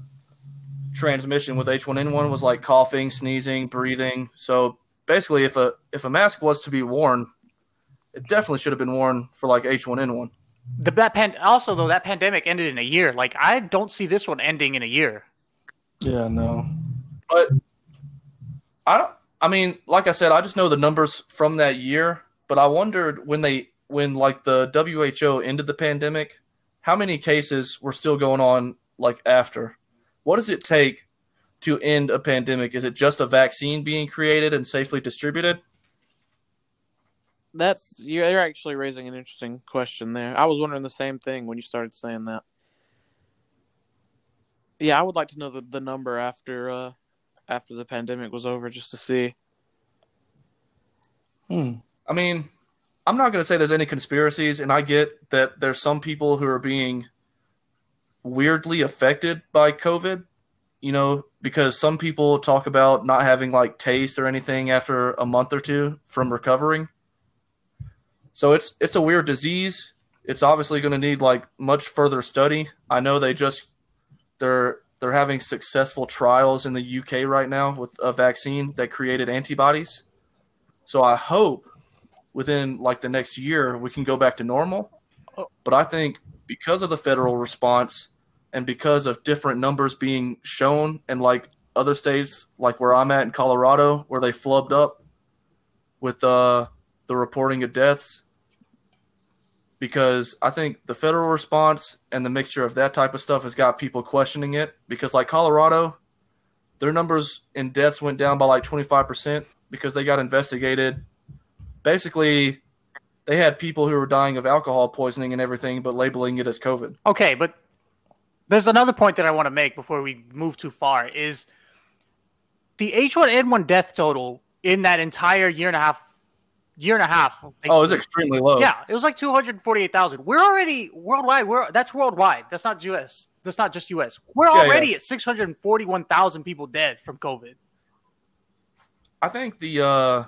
transmission with H1N1 was like coughing, sneezing, breathing. So basically, if a if a mask was to be worn, it definitely should have been worn for like H1N1. The that pan- also though that pandemic ended in a year. Like I don't see this one ending in a year. Yeah, no. But I don't. I mean, like I said, I just know the numbers from that year. But I wondered when they, when like the WHO ended the pandemic, how many cases were still going on like after? What does it take to end a pandemic? Is it just a vaccine being created and safely distributed? That's you're you're actually raising an interesting question there. I was wondering the same thing when you started saying that. Yeah, I would like to know the, the number after uh after the pandemic was over just to see. Hmm. I mean, I'm not going to say there's any conspiracies, and I get that there's some people who are being weirdly affected by COVID, you know, because some people talk about not having like taste or anything after a month or two from recovering. So it's it's a weird disease. It's obviously going to need like much further study. I know they just they're they're having successful trials in the UK right now with a vaccine that created antibodies. So I hope within like the next year we can go back to normal. Oh. But I think because of the federal response and because of different numbers being shown and like other states like where I'm at in Colorado where they flubbed up with uh, the reporting of deaths because I think the federal response and the mixture of that type of stuff has got people questioning it because like Colorado their numbers in deaths went down by like 25% because they got investigated. Basically they had people who were dying of alcohol poisoning and everything but labeling it as covid. Okay, but there's another point that I want to make before we move too far is the H1N1 death total in that entire year and a half year and a half. like- oh was extremely low yeah, it was like 248,000. We're already worldwide. We're that's worldwide. That's not US. That's not just US. We're Yeah, already at 641,000 people dead from COVID. i think the uh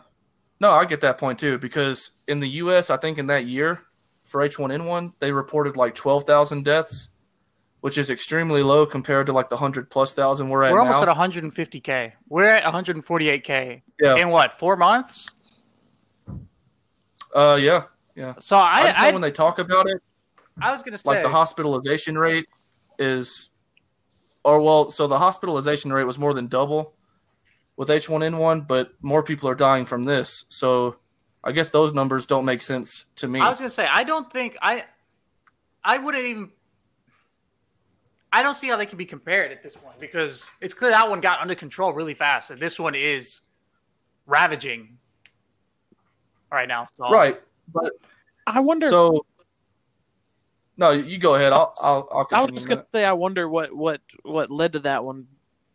no i get that point too because in the us i think in that year for h1n1 they reported like 12000 deaths which is extremely low compared to like the 100 plus thousand we're at We're almost now. at 150k. We're at 148k yeah in what four months? uh yeah yeah So I, I I, when they talk about it I was gonna say like the hospitalization rate is or well so the hospitalization rate was more than double with h1n1 but more people are dying from this so i guess those numbers don't make sense to me I was gonna say I don't think I I wouldn't even I don't see how they can be compared at this point because it's clear that one got under control really fast and this one is ravaging right now. So right but I wonder. so no you go ahead i'll i'll, I'll I was just gonna say, I wonder what what what led to that one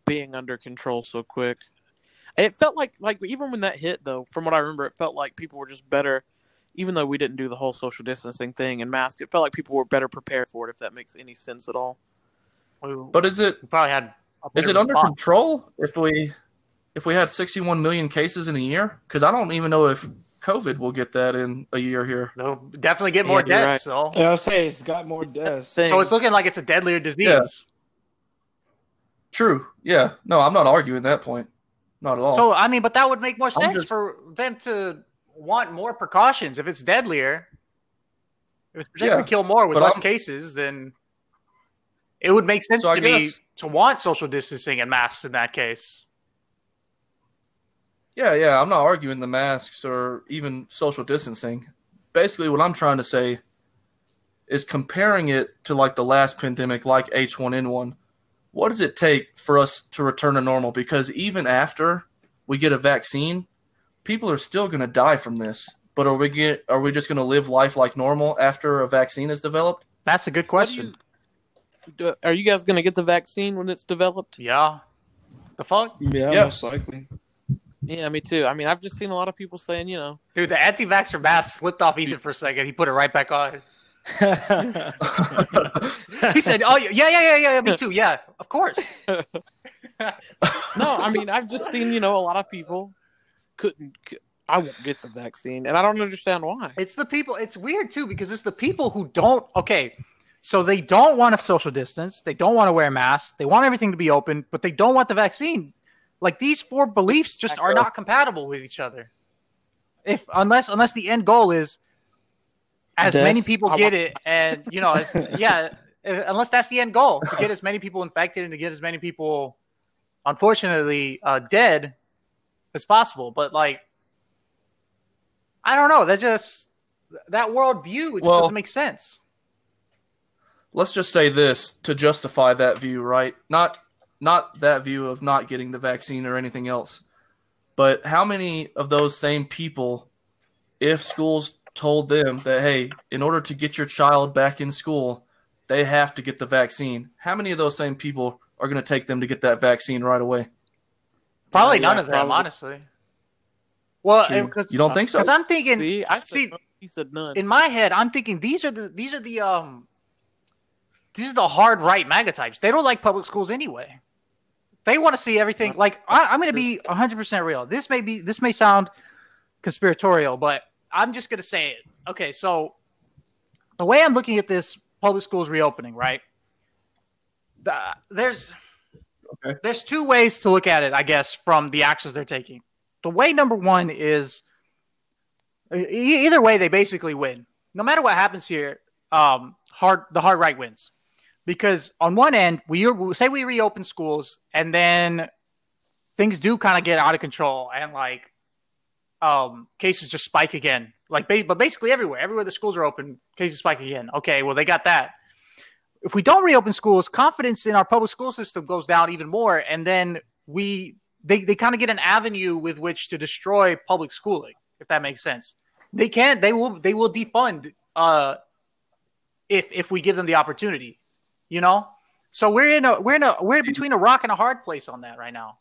being under control so quick. It felt like like even when that hit though, from what I remember, it felt like people were just better. Even though we didn't do the whole social distancing thing and mask, it felt like people were better prepared for it. If that makes any sense at all. We, But is it we probably had. Is it under response. control if we if we had 61 million cases in a year? Because I don't even know if COVID will get that in a year here. They'll definitely get more Yeah, you're deaths. So, Yeah, I'll say it's got more deaths. Thing. so it's looking like it's a deadlier disease. Yeah. True. Yeah. No, I'm not arguing that point. Not at all. So I mean, but that would make more sense just- for them to want more precautions. If it's deadlier, if it's projected Yeah, to kill more with less I'm- cases, then it would make sense So I to me to want social distancing and masks in that case. Yeah, yeah, I'm not arguing the masks or even social distancing. Basically, what I'm trying to say is comparing it to like the last pandemic, like H1N1. What does it take for us to return to normal? Because even after we get a vaccine, people are still going to die from this. But are we get are we just going to live life like normal after a vaccine is developed? That's a good What do question. you- do- are you guys going to get the vaccine when it's developed? Yeah. The fuck? Yeah, Yeah. most likely. Yeah, me too. I mean, I've just seen a lot of people saying, you know, Dude, the anti-vaxxer mask slipped off Ethan for a second. He put it right back on. He said, "Oh yeah, yeah, yeah, yeah, yeah, me too. Yeah, of course." no, I mean, I've just seen, you know, a lot of people couldn't. I won't get the vaccine, and I don't understand why. It's the people. It's weird too because it's the people who don't. Okay, so they don't want to social distance. They don't want to wear masks. They want everything to be open, but they don't want the vaccine. Like these four beliefs just are not compatible with each other. If unless unless the end goal is as Death. many people get it, and you know, it's, yeah, uh, unless that's the end goal to get as many people infected and to get as many people, unfortunately, uh, dead as possible. But like, I don't know. That just that worldview it just Well- doesn't make sense. Let's just say this to justify that view, right? Not not that view of not getting the vaccine or anything else. But how many of those same people if schools told them that hey, in order to get your child back in school, they have to get the vaccine. How many of those same people are going to take them to get that vaccine right away? Probably yeah, none of them, probably. honestly. Well, because You don't think so? Because I'm thinking see, I said, see, he said none. in my head, I'm thinking these are the these are the um these are the hard right MAGA types. They don't like public schools anyway. They want to see everything. Like I, I'm going to be 100 percent real. This may be this may sound conspiratorial, but I'm just going to say it. Okay, so the way I'm looking at this public schools reopening, right? The, there's Okay. there's two ways to look at it, I guess, from the actions they're taking. The way number one is either way, they basically win. No matter what happens here, um, hard the hard right wins because on one end, we say we reopen schools and then things do kind of get out of control and like um, cases just spike again. Like, but basically everywhere, everywhere the schools are open, cases spike again. Okay, well they got that. If we don't reopen schools, confidence in our public school system goes down even more, and then we they, they kind of get an avenue with which to destroy public schooling, if that makes sense. They can't. They will. They will defund uh, if if we give them the opportunity. You know. So we're in a we're in a we're between a rock and a hard place on that right now.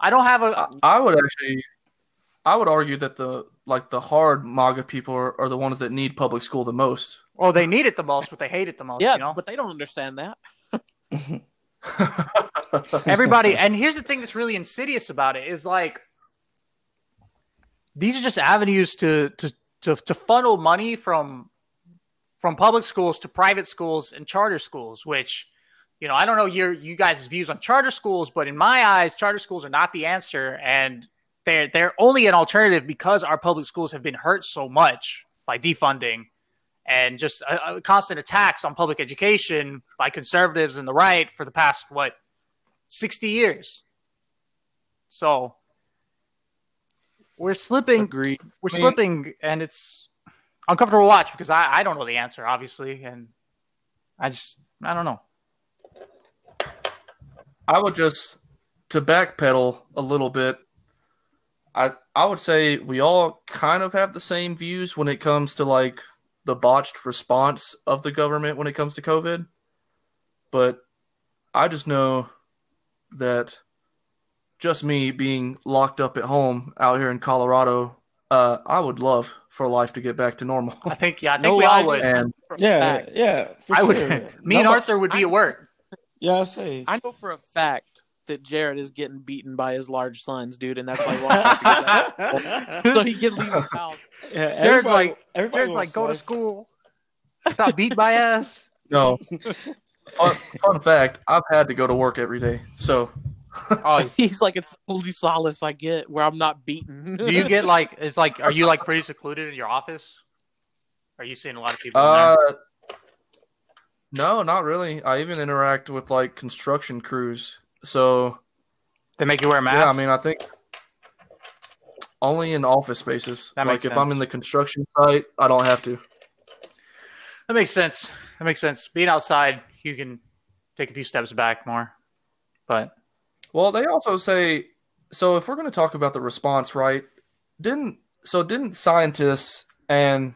I don't have a I would actually I would argue that the like the hard MAGA people are, are the ones that need public school the most. well they need it the most, but they hate it the most. yeah, you know? but they don't understand that. everybody and here's the thing that's really insidious about it is like these are just avenues to to to, to funnel money from from public schools to private schools and charter schools which you know i don't know your you guys views on charter schools but in my eyes charter schools are not the answer and they're they're only an alternative because our public schools have been hurt so much by defunding and just a, a constant attacks on public education by conservatives and the right for the past what 60 years. So we're slipping Agreed. we're I mean- slipping and it's uncomfortable watch because I, I don't know the answer obviously and I just I don't know. I would just to backpedal a little bit. I I would say we all kind of have the same views when it comes to like the botched response of the government when it comes to COVID. But I just know that just me being locked up at home out here in Colorado, uh, I would love for life to get back to normal. I think yeah, I think No we all would. And Yeah, Fact. yeah. For I would sure. me and Arthur would be at work. Yeah, I say. I know for a fact that Jared is getting beaten by his large sons, dude, and that's why he wants to get that. so he can leave the house. Yeah, Jared's like, Jared's like, wants go to school. Stop beat my ass. No. fun, fun fact: I've had to go to work every day, so Oh, He's like, it's the only solace I get where I'm not beaten. do you get like? It's like, are you like pretty secluded in your office? Are you seeing a lot of people? uh, there? no, not really. I even interact with like construction crews, so They make you wear masks. yeah. I mean, I think only in office spaces. That like makes if sense. I'm in the construction site, I don't have to. that makes sense. That makes sense. Being outside, you can take a few steps back more. But Well, they also say so if we're going to talk about the response, right? Didn't so didn't scientists and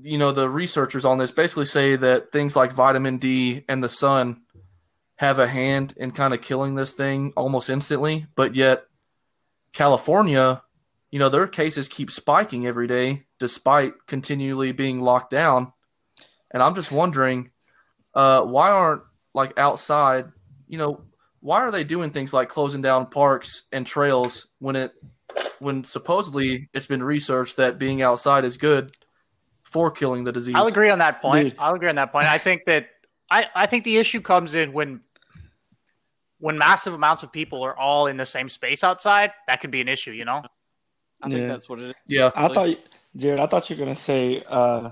you know the researchers on this basically say that things like vitamin D and the sun have a hand in kind of killing this thing almost instantly, but yet California, you know, their cases keep spiking every day despite continually being locked down. And I'm just wondering uh, why aren't like outside, you know, why are they doing things like closing down parks and trails when it when supposedly it's been researched that being outside is good for killing the disease? I'll agree on that point. Dude. I'll agree on that point. I think that I, I think the issue comes in when when massive amounts of people are all in the same space outside. That could be an issue, you know. I think Yeah. that's what it is. Yeah, I thought, Jared, I thought you were gonna say, uh,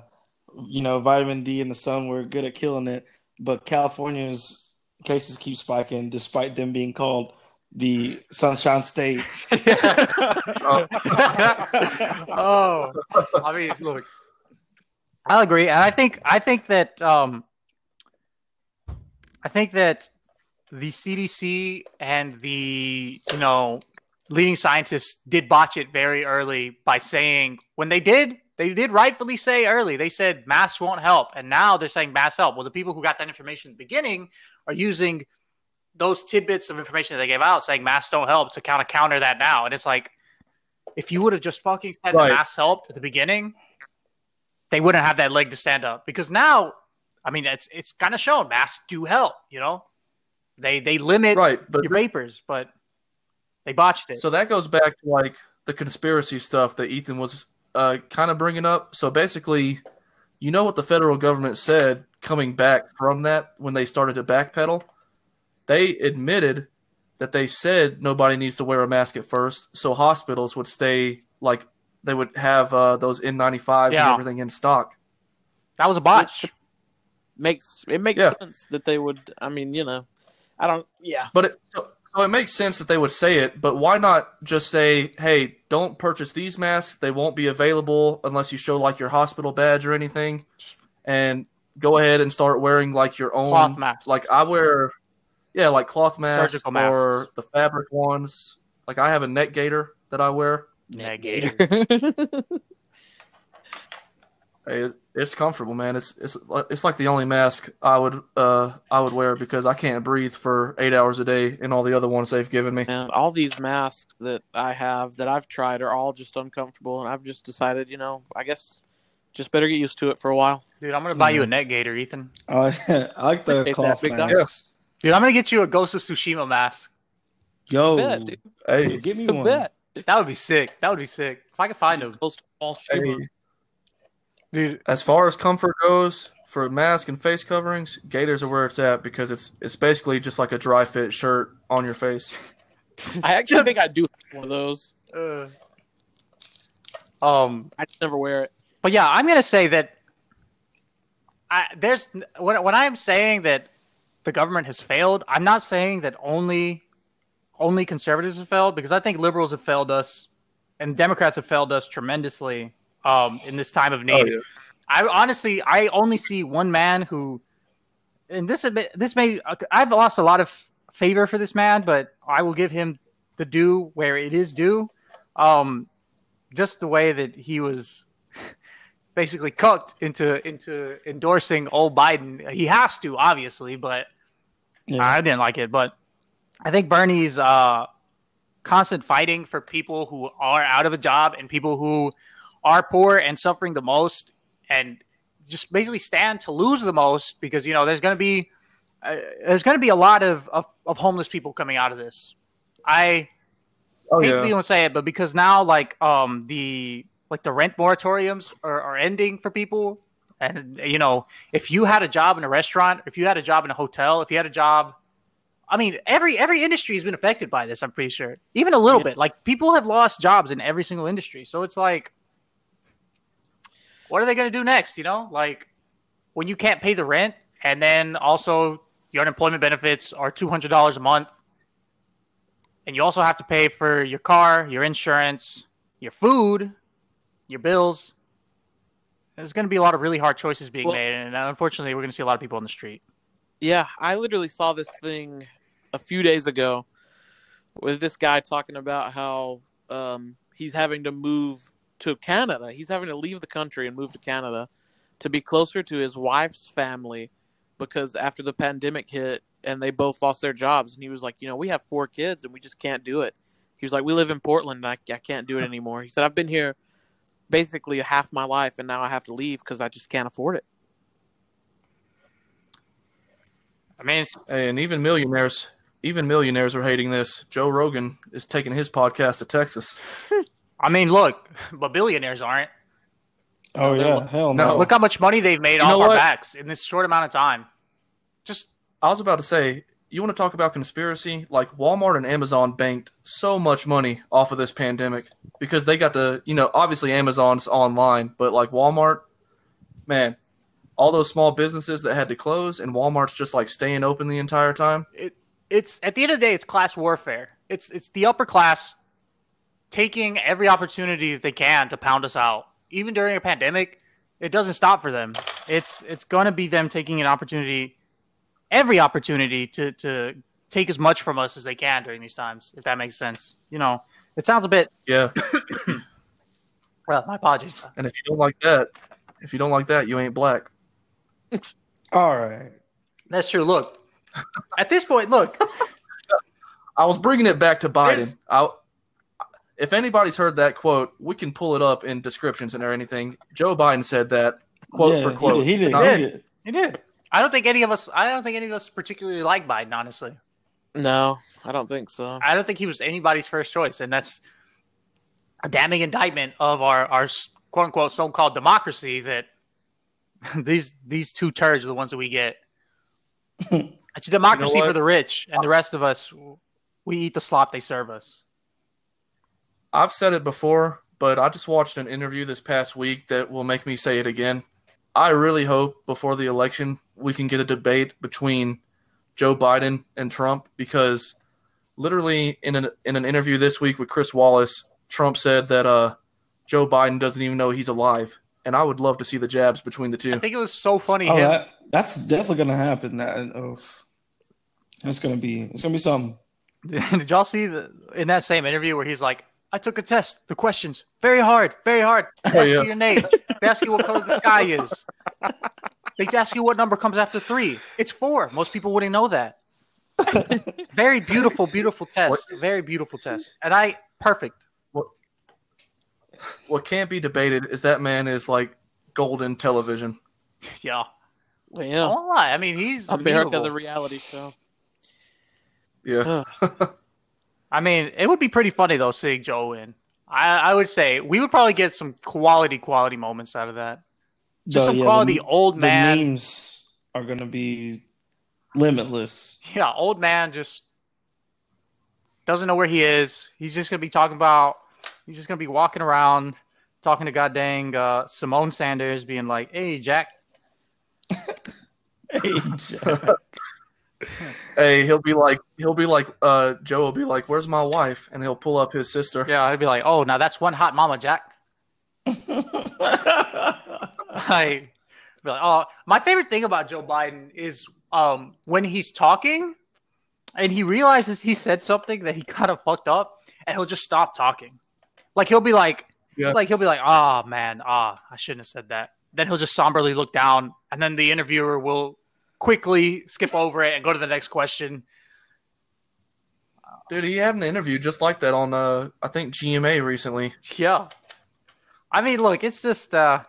you know, vitamin D and the sun were good at killing it, but California's cases keep spiking despite them being called the Sunshine State. oh, I mean, look, I'll agree, and I think I think that um, I think that the CDC and the you know leading scientists did botch it very early by saying when they did they did rightfully say early they said masks won't help and now they're saying masks help. Well the people who got that information at the beginning are using those tidbits of information that they gave out saying masks don't help to kind of counter that now and it's like if you would have just fucking said Right. the masks helped at the beginning they wouldn't have that leg to stand up because now i mean it's it's kind of shown masks do help you know they they limit right. But your vapors but they botched it so that goes back to like the conspiracy stuff that Ethan was uh, kind of bringing up. So basically, you know what the federal government said coming back from that when they started to backpedal? They admitted that they said nobody needs to wear a mask at first, so hospitals would stay like they would have uh, those N95s Yeah. and everything in stock. that was a botch Makes it makes Yeah. sense that they would. I mean, you know, I don't. Yeah, But it, so, so it makes sense that they would say it, but why not just say, "Hey, don't purchase these masks. They won't be available unless you show like your hospital badge or anything." And go ahead and start wearing like your own Cloth masks. Like I wear yeah, like cloth masks Surgical or masks. the fabric ones. Like I have a neck gaiter that I wear. Negator. It, it's comfortable, man. It's it's it's like the only mask I would uh I would wear because I can't breathe for 8 hours a day and all the other ones they've given me. and all these masks that I have that I've tried are all just uncomfortable, and I've just decided, you know, I guess just better get used to it for a while. Dude, I'm gonna buy you a net gator, Ethan. I I like the Ain't that cloth big dog? masks. Dude, I'm gonna get you a Ghost of Tsushima mask. Yo, Bet, dude. Hey, give me I one. bet. That would be sick. That would be sick. If I could find them, Close to all hey, Shima. dude. As far as comfort goes, for mask and face coverings, Gaiters are where it's at because it's it's basically just like a dry fit shirt on your face. I actually think I do have one of those. Uh, um, I just never wear it. But yeah, I'm gonna say that. I there's when when I'm saying that the government has failed, I'm not saying that only only conservatives have failed because I think liberals have failed us and Democrats have failed us tremendously um, in this time of need. I honestly, I only see one man who, and this this may I've lost a lot of favor for this man, but I will give him the due where it is due. Um, just the way that he was basically cooked into into endorsing old Biden. He has to, obviously, but Yeah. I didn't like it. But I think Bernie's uh, constant fighting for people who are out of a job and people who are poor and suffering the most, and just basically stand to lose the most because you know there's going to be uh, there's going to be a lot of, of of homeless people coming out of this. I Oh hate to yeah. be able to say it, but because now like um the like the rent moratoriums are, are ending for people, and you know if you had a job in a restaurant, if you had a job in a hotel, if you had a job, I mean every every industry has been affected by this. I'm pretty sure, even a little Yeah. bit. Like people have lost jobs in every single industry, so it's like, what are they going to do next? You know, like when you can't pay the rent, and then also your unemployment benefits are two hundred dollars a month and you also have to pay for your car, your insurance, your food, your bills. There's going to be a lot of really hard choices being Well- made, and unfortunately, we're going to see a lot of people on the street. Yeah, I literally saw this thing a few days ago with this guy talking about how um, he's having to move to Canada. He's having to leave the country and move to Canada to be closer to his wife's family because after the pandemic hit and they both lost their jobs, and he was like, you know, we have four kids and we just can't do it. He was like, we live in Portland and I, I can't do it anymore. He said, I've been here basically half my life and now I have to leave because I just can't afford it. I mean, Hey, and even millionaires, even millionaires are hating this. Joe Rogan is taking his podcast to Texas. I mean, look, but billionaires aren't. Oh they're yeah, hell no. No. Look how much money they've made You off our what? backs in this short amount of time. Just I was about to say, you want to talk about conspiracy? Like Walmart and Amazon banked so much money off of this pandemic because they got the, you know, obviously Amazon's online, but like Walmart, man, all those small businesses that had to close and Walmart's just like staying open the entire time. it, it's at the end of the day, it's class warfare. It's it's the upper class taking every opportunity that they can to pound us out. Even during a pandemic, it doesn't stop for them. It's it's going to be them taking an opportunity, every opportunity to to take as much from us as they can during these times. If that makes sense, you know, it sounds a bit. Yeah. Well, my apologies. And if you don't like that, if you don't like that, you ain't black. All right. That's true. Look, at this point, look, I was bringing it back to Biden. I, if anybody's heard that quote, we can pull it up in descriptions and or anything. Joe Biden said that quote yeah, for quote. He did. He did. He did. he did. I don't think any of us. I don't think any of us particularly like Biden. Honestly. No, I don't think so. I don't think he was anybody's first choice, and that's a damning indictment of our our quote unquote so called democracy. That these these two turds are the ones that we get. It's a democracy what? for the rich, and the rest of us we eat the slop they serve us. I've said it before, but I just watched an interview this past week that will make me say it again. I really hope before the election we can get a debate between Joe Biden and Trump because literally in an in an interview this week with Chris Wallace, Trump said that uh, Joe Biden doesn't even know he's alive, and I would love to see the jabs between the two. I think it was so funny. Oh, him, that, that's definitely gonna happen. That oh, it's gonna be. It's gonna be something. Did y'all see the in that same interview where he's like, "I took a test. The questions very hard, very hard. They Oh, ask yeah. you your name. They ask you what color the sky is. They ask you what number comes after three. It's four. Most people wouldn't know that. very beautiful, beautiful test. Very beautiful test. And I perfect. What can't be debated is that man is like golden television. Yeah. Well, I yeah. won't lie. I mean, he's America, memeable. the reality show. Yeah. I mean, it would be pretty funny though seeing Joe win. I, I would say we would probably get some quality, quality moments out of that. Just The- some yeah, quality the, old the man. memes are gonna be limitless. Yeah, old man just doesn't know where he is. He's just gonna be talking about. He's just gonna be walking around talking to god dang uh, Symone Sanders, being like, "Hey, Jack, Hey, Jack. Hey, he'll be like, he'll be like, uh, Joe will be like, "Where's my wife?" And he'll pull up his sister. yeah," I'd be like, "Oh, now that's one hot mama, Jack." I be like, "Oh, my favorite thing about Joe Biden is um, when he's talking and he realizes he said something that he kind of fucked up, and he'll just stop talking. Like he'll be like, Yeah. like he'll be like, "Ah, man, ah, I shouldn't have said that." Then he'll just somberly look down, and then the interviewer will quickly skip over it and go to the next question. Dude, he had an interview just like that on, uh, I think GMA recently. Yeah, I mean, look, it's just uh,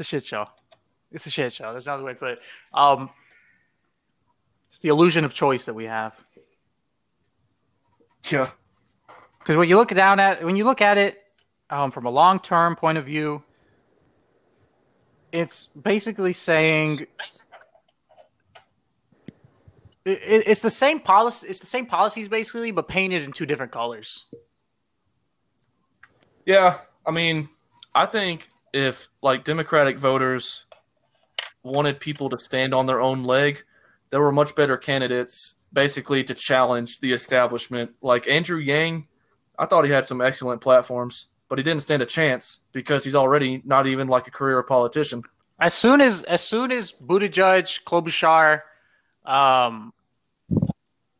it's a shit show. It's a shit show. That's not the way to put it. Um, It's the illusion of choice that we have. Yeah. Because when you look down at when you look at it um, from a long term point of view, it's basically saying it, it- it's the same policy. It's the same policies basically, but painted in two different colors. Yeah, I mean, I think if like Democratic voters wanted people to stand on their own leg, there were much better candidates basically to challenge the establishment. Like Andrew Yang, I thought he had some excellent platforms, but he didn't stand a chance because he's already not even like a career politician. As soon as as soon as Buttigieg, Klobuchar, um,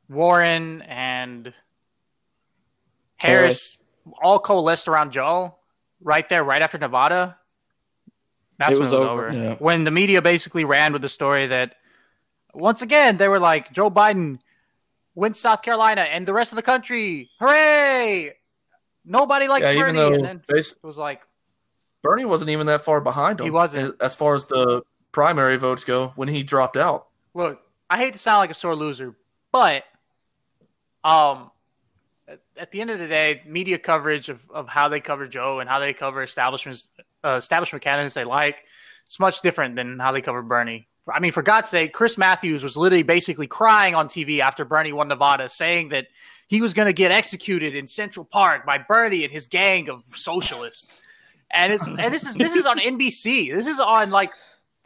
Warren, and Harris all coalesced around Joe, right there, right after Nevada. That's It when was it was over. over. Yeah. When the media basically ran with the story that once again they were like Joe Biden wins South Carolina and the rest of the country, hooray! Nobody likes yeah, even Bernie, though and then it was like Bernie wasn't even that far behind him. He wasn't. as far as the primary votes go when he dropped out. look, I hate to sound like a sore loser, but um, at, at the end of the day, media coverage of, of how they cover Joe and how they cover establishments, uh, establishment candidates they like, it's much different than how they cover Bernie. I mean, for God's sake, Chris Matthews was literally basically crying on TV after Bernie won Nevada, saying that he was going to get executed in Central Park by Bernie and his gang of socialists. And it's and this is this is on NBC. This is on like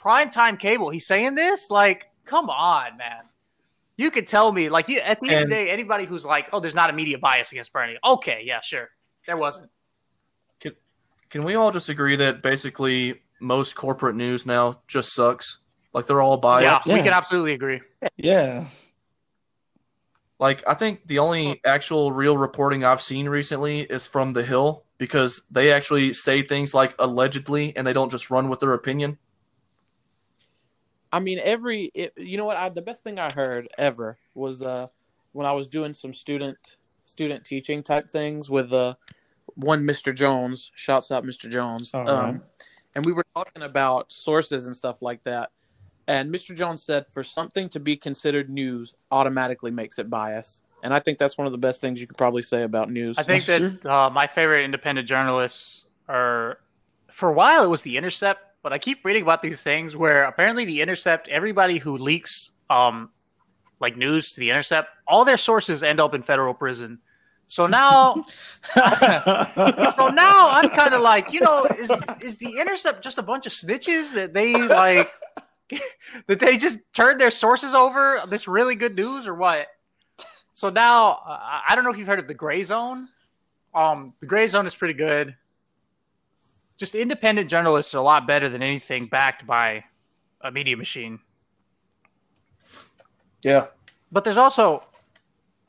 primetime cable. He's saying this? Like, come on, man. You could tell me, like, you, at the end of the day, anybody who's like, oh, there's not a media bias against Bernie. Okay, yeah, sure. There wasn't. Can we all just agree that basically most corporate news now just sucks? Like they're all biased. yeah, we can absolutely agree. Yeah. Like I think the only actual real reporting I've seen recently is from The Hill because they actually say things like allegedly and they don't just run with their opinion. I mean, every it, you know what? I, the best thing I heard ever was uh, when I was doing some student student teaching type things with uh, one Mr. Jones. Shouts out Mr. Jones. All Um, and we were talking about sources and stuff like that. And Mr. Jones said for something to be considered news automatically makes it bias. And I think that's one of the best things you could probably say about news. I think that uh, my favorite independent journalists are, for a while, it was The Intercept, but I keep reading about these things where apparently The Intercept, everybody who leaks um, like news to The Intercept, all their sources end up in federal prison. So now, so now I'm kind of like, you know, is is The Intercept just a bunch of snitches that they like? that they just turned their sources over this really good news or what? So now uh, I don't know if you've heard of the Gray Zone. Um, the Gray Zone is pretty good. Just independent journalists are a lot better than anything backed by a media machine. Yeah. But there's also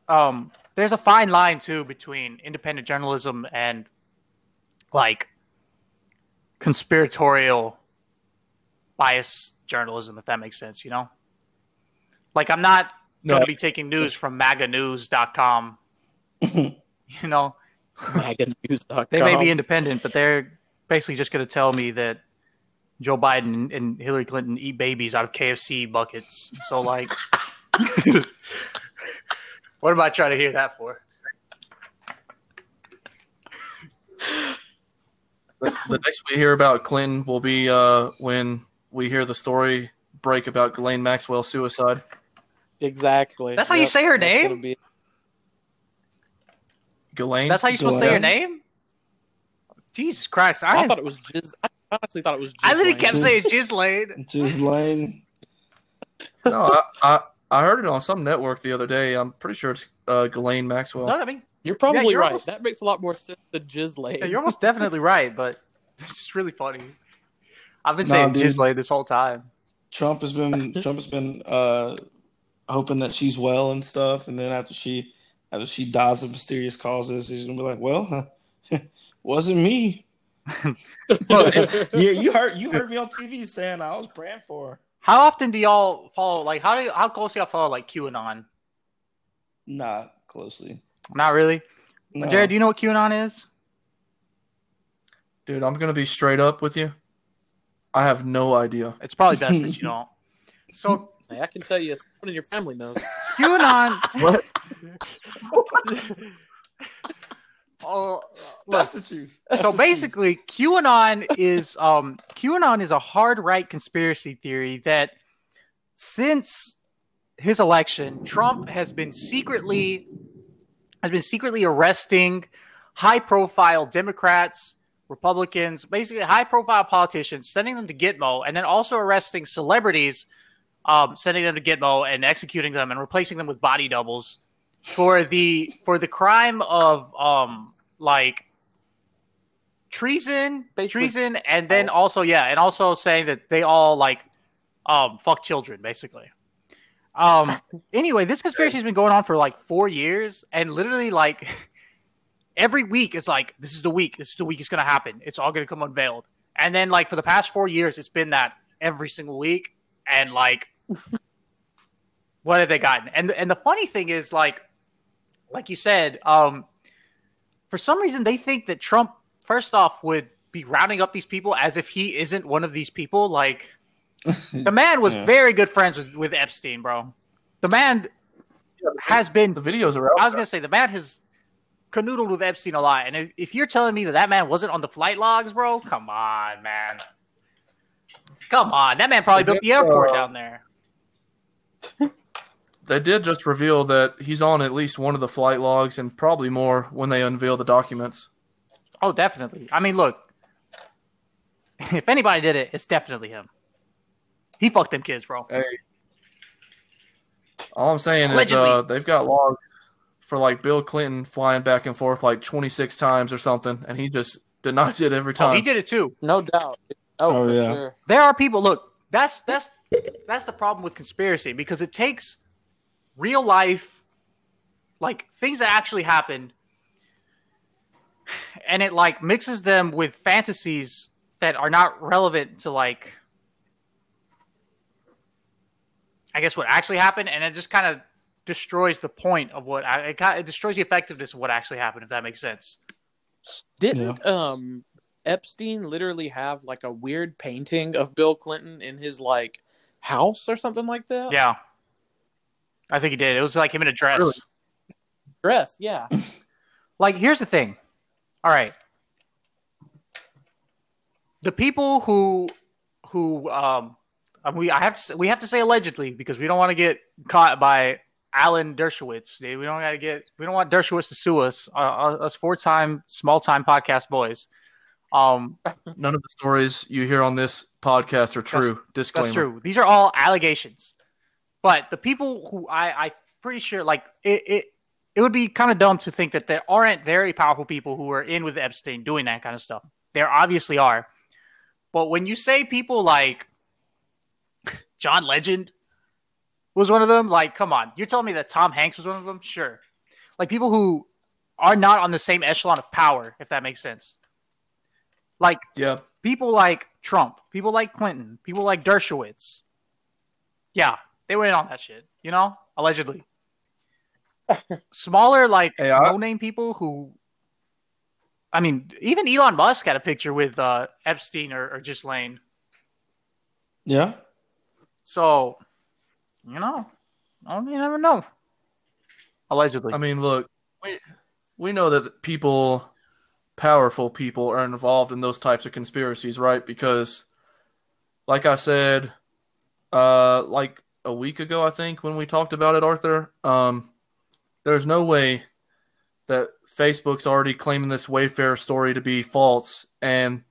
um, there's a fine line too between independent journalism and like conspiratorial bias journalism, if that makes sense, you know? Like I'm not No. going to be taking news from maganews.com. you know, MAGAnews.com. they may be independent, but they're basically just going to tell me that Joe Biden and Hillary Clinton eat babies out of KFC buckets. So, like, what am I trying to hear that for? The, the next we hear about Clinton will be uh, when we hear the story break about Ghislaine Maxwell's suicide. Exactly. That's how you say her name? gonna be- Ghislaine? That's how you're supposed to say your Glenn? name? Jesus Christ. I, I thought it was Jiz. I honestly thought it was. I literally Ghislaine. kept saying Just- Ghislaine. Just Lane. no, I, I I heard it on some network the other day. I'm pretty sure it's uh, Ghislaine Maxwell. No, I mean, You're probably you're right. almost- That makes a lot more sense than Jizzlane. yeah, you're almost definitely right, but it's just really funny. I've been Nah, saying dude. Ghislaine this whole time. Trump has been Trump has been uh, hoping that she's well and stuff, and then after she after she dies of mysterious causes, he's gonna be like, "Well, wasn't me." yeah, you heard you heard me on TV saying I was praying for her. How often do y'all follow? Like, how do you, how close do y'all follow like QAnon? Not closely. Not really. No. Jared, do you know what QAnon is? Dude, I'm gonna be straight up with you. I have no idea. It's probably best that you don't. So Hey, I can tell you, someone in your family knows. QAnon. What? oh, That's the truth. That's so the truth. basically qanon is um qanon is a hard right conspiracy theory that since his election trump has been secretly has been secretly arresting high profile democrats republicans basically high profile politicians sending them to gitmo and then also arresting celebrities um, sending them to gitmo and executing them and replacing them with body doubles for the for the crime of um like treason, Basically- treason, and then also yeah, and also saying that they all like um fuck children basically. Um anyway, this conspiracy has been going on for like 4 years and literally like every week is like this is the week, this is the week it's going to happen. It's all going to come unveiled. And then like for the past 4 years it's been that every single week and like what have they gotten? And and the funny thing is like like you said, um for some reason they think that Trump first off would be rounding up these people as if he isn't one of these people like the man was Yeah. very good friends with, with Epstein, bro. The man has been The videos are out. I was gonna say the man has canoodled with Epstein a lot, and if, if you're telling me that that man wasn't on the flight logs, bro, come on, man, come on, that man probably built the airport Uh, down there. They did just reveal that he's on at least one of the flight logs and probably more when they unveil the documents. Oh, definitely. I mean, look, if anybody did it, it's definitely him. He fucked them kids, bro. Hey, all I'm saying Allegedly. is uh, they've got logs for like Bill Clinton flying back and forth like 26 times or something, and he just denies it every Oh, time. he did it too. No doubt. Oh, Oh, for yeah. sure. There are people. Look, that's that's that's the problem with conspiracy because it takes real life, like things that actually happened, and it like mixes them with fantasies that are not relevant to like, I guess what actually happened, and it just kind of destroys the point of what it, kind it destroys the effectiveness of what actually happened. If that makes sense. Didn't um Epstein literally have like a weird painting of Bill Clinton in his like house or something like that? Yeah, I think he did. It was like him in a dress. Really? Dress, yeah. like here's the thing all right the people who who um uh, we I have to say, we have to say allegedly because we don't want to get caught by Alan Dershowitz. We don't got to get we don't want Dershowitz to sue us, uh, us four time small time podcast boys. Um, None of the stories you hear on this podcast are true. Disclaimer. That's true. These are all allegations. But the people who I, I pretty sure like it, it it would be kind of dumb to think that there aren't very powerful people who are in with Epstein doing that kind of stuff. There obviously are. But when you say people like John Legend was one of them, like, come on. You're telling me that Tom Hanks was one of them? Sure. Like people who are not on the same echelon of power, if that makes sense. Like Yeah. people like Trump, people like Clinton, people like Dershowitz. Yeah, they went in on that shit, you know, allegedly. Smaller, like Hey, I- no name people who, I mean, even Elon Musk had a picture with uh, Epstein or, or Ghislaine. Yeah. So, you know, I mean, you never know. Allegedly. I mean, look, we we know that people, powerful people, are involved in those types of conspiracies, right? Because, like I said, uh, like a week ago, I think when we talked about it, Arthur, um, there's no way that Facebook's already claiming this Wayfair story to be false, and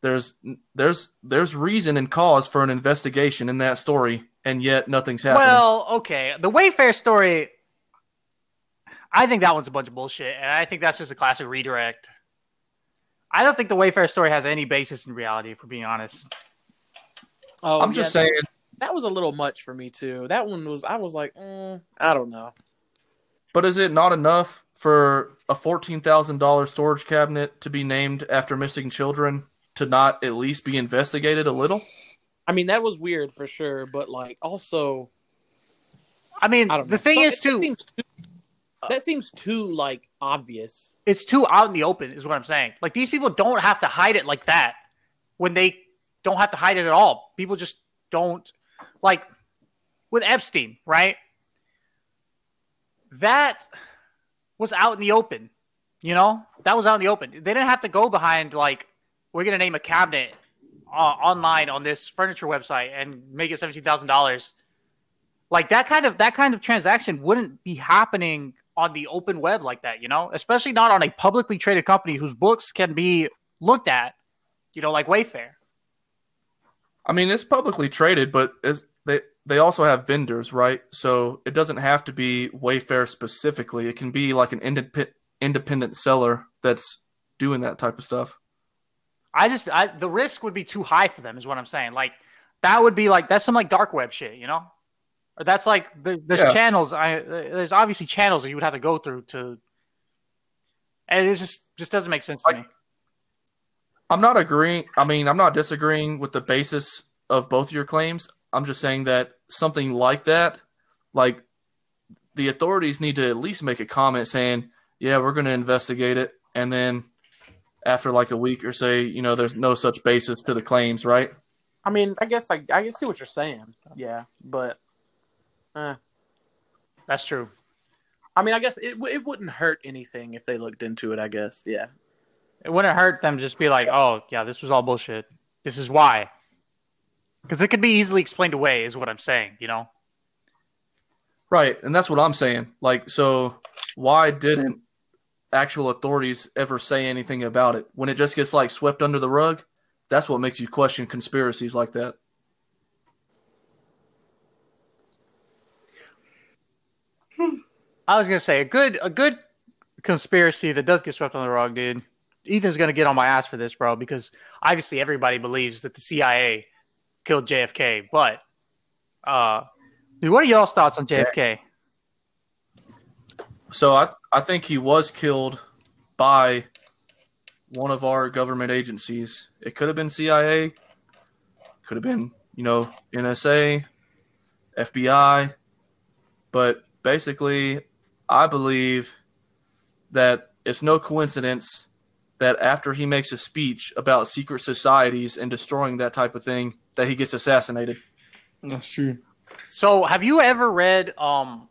there's there's there's reason and cause for an investigation in that story, and yet nothing's happening. Well, okay. The Wayfair story, I think that one's a bunch of bullshit, and I think that's just a classic redirect. I don't think the Wayfair story has any basis in reality, for being honest. Oh, I'm yeah, just that- saying. That was a little much for me too. That one was I was like, mm, I don't know. But is it not enough for a fourteen thousand dollar storage cabinet to be named after missing children to not at least be investigated a little? I mean, that was weird for sure, but like also, I mean, I don't know. the thing So- is, that too, seems too, that seems too like obvious. it's too out in the open, is what I'm saying. Like, these people don't have to hide it like that when they don't have to hide it at all. People just don't, like, with Epstein, right? That was out in the open. You know, that was out in the open. They didn't have to go behind like we're gonna name a cabinet uh, online on this furniture website and make it seventeen thousand dollars. Like that kind of that kind of transaction wouldn't be happening on the open web like that. You know, especially not on a publicly traded company whose books can be looked at. You know, like Wayfair. I mean, it's publicly traded, but it's, they they also have vendors, right? So it doesn't have to be Wayfair specifically. It can be like an independent independent seller that's doing that type of stuff. I just I, the risk would be too high for them, is what I'm saying. Like that would be like that's some like dark web shit, you know? Or that's like the, there's Yeah. channels. I there's obviously channels that you would have to go through to, and it just just doesn't make sense to Like- me. I'm not agreeing. I mean, I'm not disagreeing with the basis of both your claims. I'm just saying that something like that, like the authorities need to at least make a comment saying, "Yeah, we're going to investigate it," and then after like a week or say, you know, there's no such basis to the claims, right? I mean, I guess I I can see what you're saying. Yeah, but uh, That's true. I mean, I guess it it wouldn't hurt anything if they looked into it. I guess. Yeah. It wouldn't hurt them to just be like, oh yeah, this was all bullshit. This is why. Because it could be easily explained away, is what I'm saying. You know. Right, and that's what I'm saying. Like, so why didn't actual authorities ever say anything about it? When it just gets like swept under the rug, that's what makes you question conspiracies like that. I was gonna say a good a good conspiracy that does get swept on the rug, dude. Ethan's gonna get on my ass for this, bro, because obviously everybody believes that the CIA killed JFK. But, uh, what are y'all's thoughts on JFK? So I I think he was killed by one of our government agencies. It could have been CIA, could have been, you know, NSA, FBI, but basically I believe that it's no coincidence that after he makes a speech about secret societies and destroying that type of thing that he gets assassinated. That's true. So, have you ever read? Um,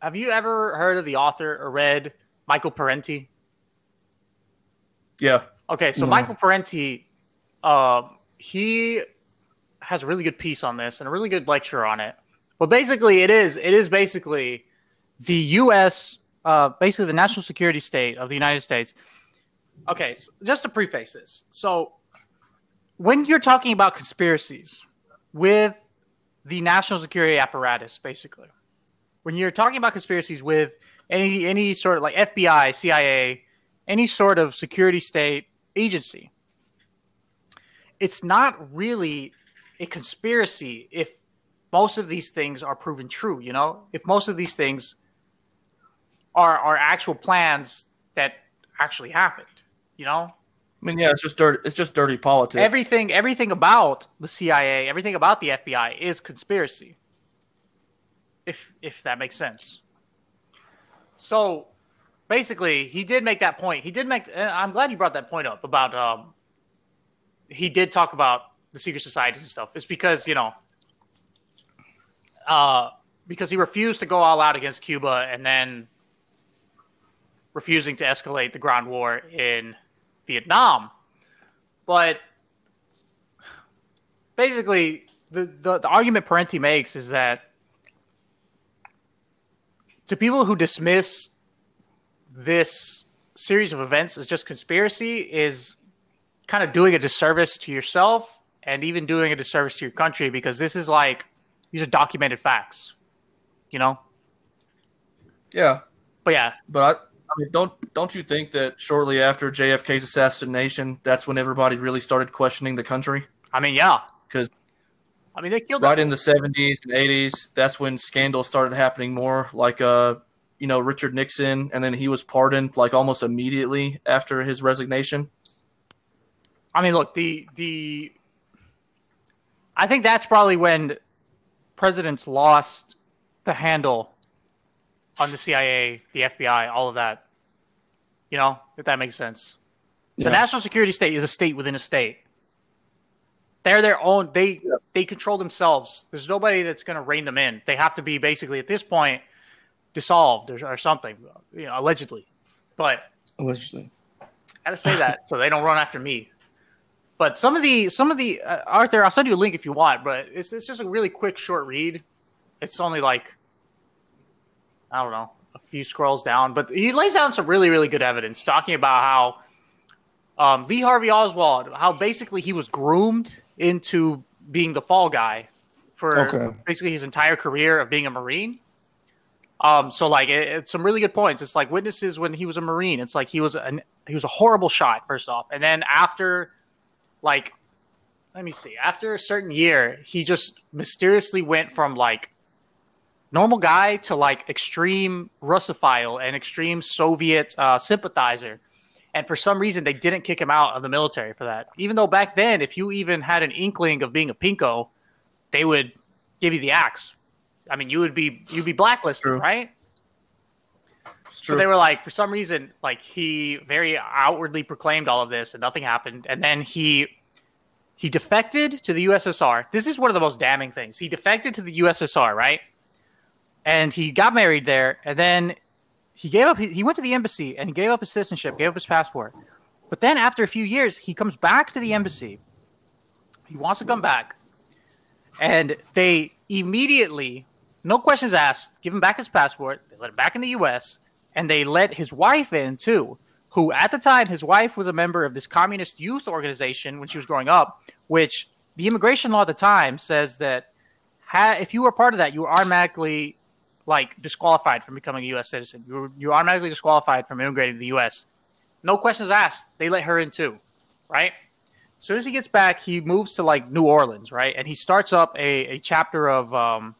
have you ever heard of the author or read Michael Parenti? Yeah. Okay, so No. Michael Parenti, uh, he has a really good piece on this and a really good lecture on it. But basically, it is it is basically the U.S. Uh, basically the national security state of the United States. Okay, so just to preface this, so when you're talking about conspiracies with the national security apparatus, basically, when you're talking about conspiracies with any any sort of like FBI, CIA, any sort of security state agency, it's not really a conspiracy if most of these things are proven true. You know, if most of these things are are actual plans that actually happened. You know, I mean, yeah, it's just dirty. It's just dirty politics. everything everything about the CIA, everything about the FBI is conspiracy. If if that makes sense. So basically, he did make that point. He did make. and I'm glad you brought that point up about. Um, he did talk about the secret societies and stuff. It's because you know, uh, because he refused to go all out against Cuba, and then refusing to escalate the ground war in Vietnam. But basically, the, the, the argument Parenti makes is that to people who dismiss this series of events as just conspiracy is kind of doing a disservice to yourself and even doing a disservice to your country because this is like these are documented facts, you know. yeah, But yeah, But I, mean, don't don't you think that shortly after JFK's assassination, that's when everybody really started questioning the country? I mean, yeah, 'Cause I mean they killed Right in the seventies and eighties, that's when scandals started happening more. Like, uh, you know, Richard Nixon, and then he was pardoned like almost immediately after his resignation. I mean, look, the the I think that's probably when presidents lost the handle on the CIA, the FBI, all of that. You know, if that makes sense. The national security state is a state within a state. They're their own. They they control themselves. There's nobody that's going to rein them in. They have to be basically at this point dissolved or, or something, you know, allegedly. But Allegedly. I to say that so they don't run after me. But some of the some of the uh, Arthur, I'll send you a link if you want. But it's it's just a really quick short read. It's only like I don't know a few scrolls down, but he lays down some really really good evidence talking about how um, Lee Harvey Oswald, how basically he was groomed into being the fall guy for Okay. basically his entire career of being a Marine. Um, so like it, it's some really good points. It's like witnesses when he was a Marine. It's like he was an he was a horrible shot first off, and then after like let me see after a certain year he just mysteriously went from like normal guy to like extreme russophile and extreme soviet uh, sympathizer and for some reason they didn't kick him out of the military for that even though back then if you even had an inkling of being a pinko they would give you the axe i mean you would be you'd be blacklisted True. right so they were like, for some reason, like he very outwardly proclaimed all of this, and nothing happened. And then he he defected to the USSR. This is one of the most damning things. He defected to the USSR, right? And he got married there, and then he gave up. He went to the embassy and he gave up his citizenship, gave up his passport. But then after a few years, he comes back to the embassy. He wants to come back, and they immediately, no questions asked, give him back his passport. They let him back in the U.S and they let his wife in too, who at the time his wife was a member of this communist youth organization when she was growing up, which the immigration law at the time says that ha- if you were part of that, you were automatically like disqualified from becoming a U.S. citizen. You're you were automatically disqualified from immigrating to the U.S. No questions asked. They let her in too, right? As soon as he gets back, he moves to like New Orleans, right? And he starts up a, a chapter of um,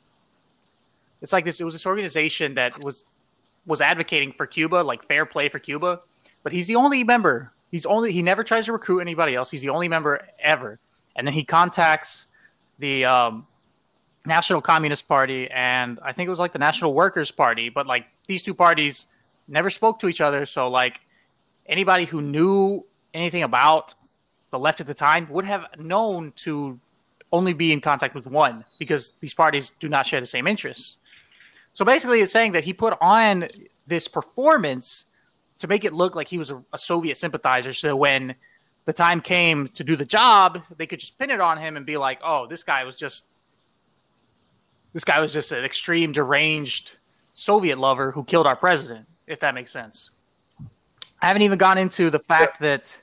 it's like this. It was this organization that was was advocating for Cuba, like fair play for Cuba, but he's the only member. He's only he never tries to recruit anybody else. He's the only member ever. And then he contacts the um, National Communist Party and I think it was like the National Workers Party, but like these two parties never spoke to each other. So like anybody who knew anything about the left at the time would have known to only be in contact with one because these parties do not share the same interests. So basically, it's saying that he put on this performance to make it look like he was a, a Soviet sympathizer. So when the time came to do the job, they could just pin it on him and be like, "Oh, this guy was just this guy was just an extreme deranged Soviet lover who killed our president." If that makes sense. I haven't even gone into the fact that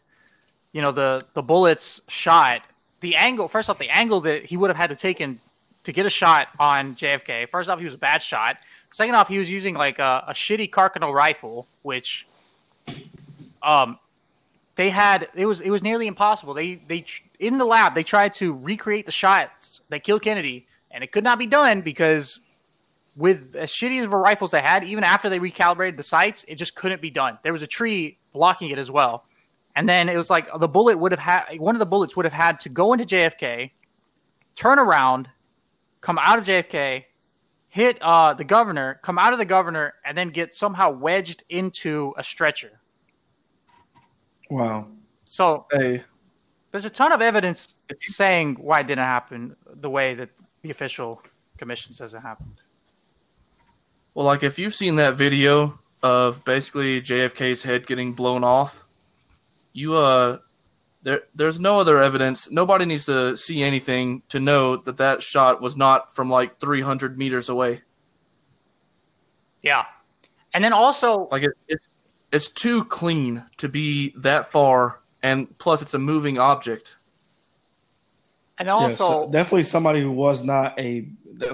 you know the the bullets shot the angle. First off, the angle that he would have had to taken to get a shot on JFK. First off, he was a bad shot. Second off, he was using like a, a shitty Carcano rifle, which um they had it was it was nearly impossible. They they in the lab they tried to recreate the shots that killed Kennedy, and it could not be done because with as shitty of a rifles they had, even after they recalibrated the sights, it just couldn't be done. There was a tree blocking it as well, and then it was like the bullet would have had one of the bullets would have had to go into JFK, turn around, come out of JFK, hit uh, the governor, come out of the governor, and then get somehow wedged into a stretcher. Wow. So Hey, there's a ton of evidence saying why it didn't happen the way that the official commission says it happened. well, like if you've seen that video of basically JFK's head getting blown off, you uh, there there's no other evidence. Nobody needs to see anything to know that that shot was not from like 300 meters away. Yeah. And then also, Like it, it's it's too clean to be that far, and plus it's a moving object. And Yes, also, definitely somebody who was not a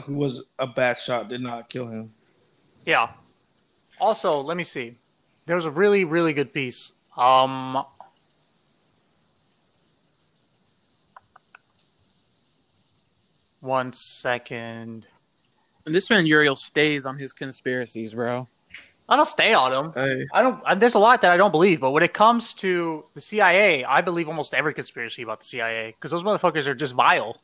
who was a bad shot did not kill him. yeah. Also, let me see. There was a really, really good piece. Um, one second. And this man Uriel stays on his conspiracies, bro. I don't stay on them. Hey, I don't. I, there's a lot that I don't believe, but when it comes to the CIA, I believe almost every conspiracy about the CIA because those motherfuckers are just vile.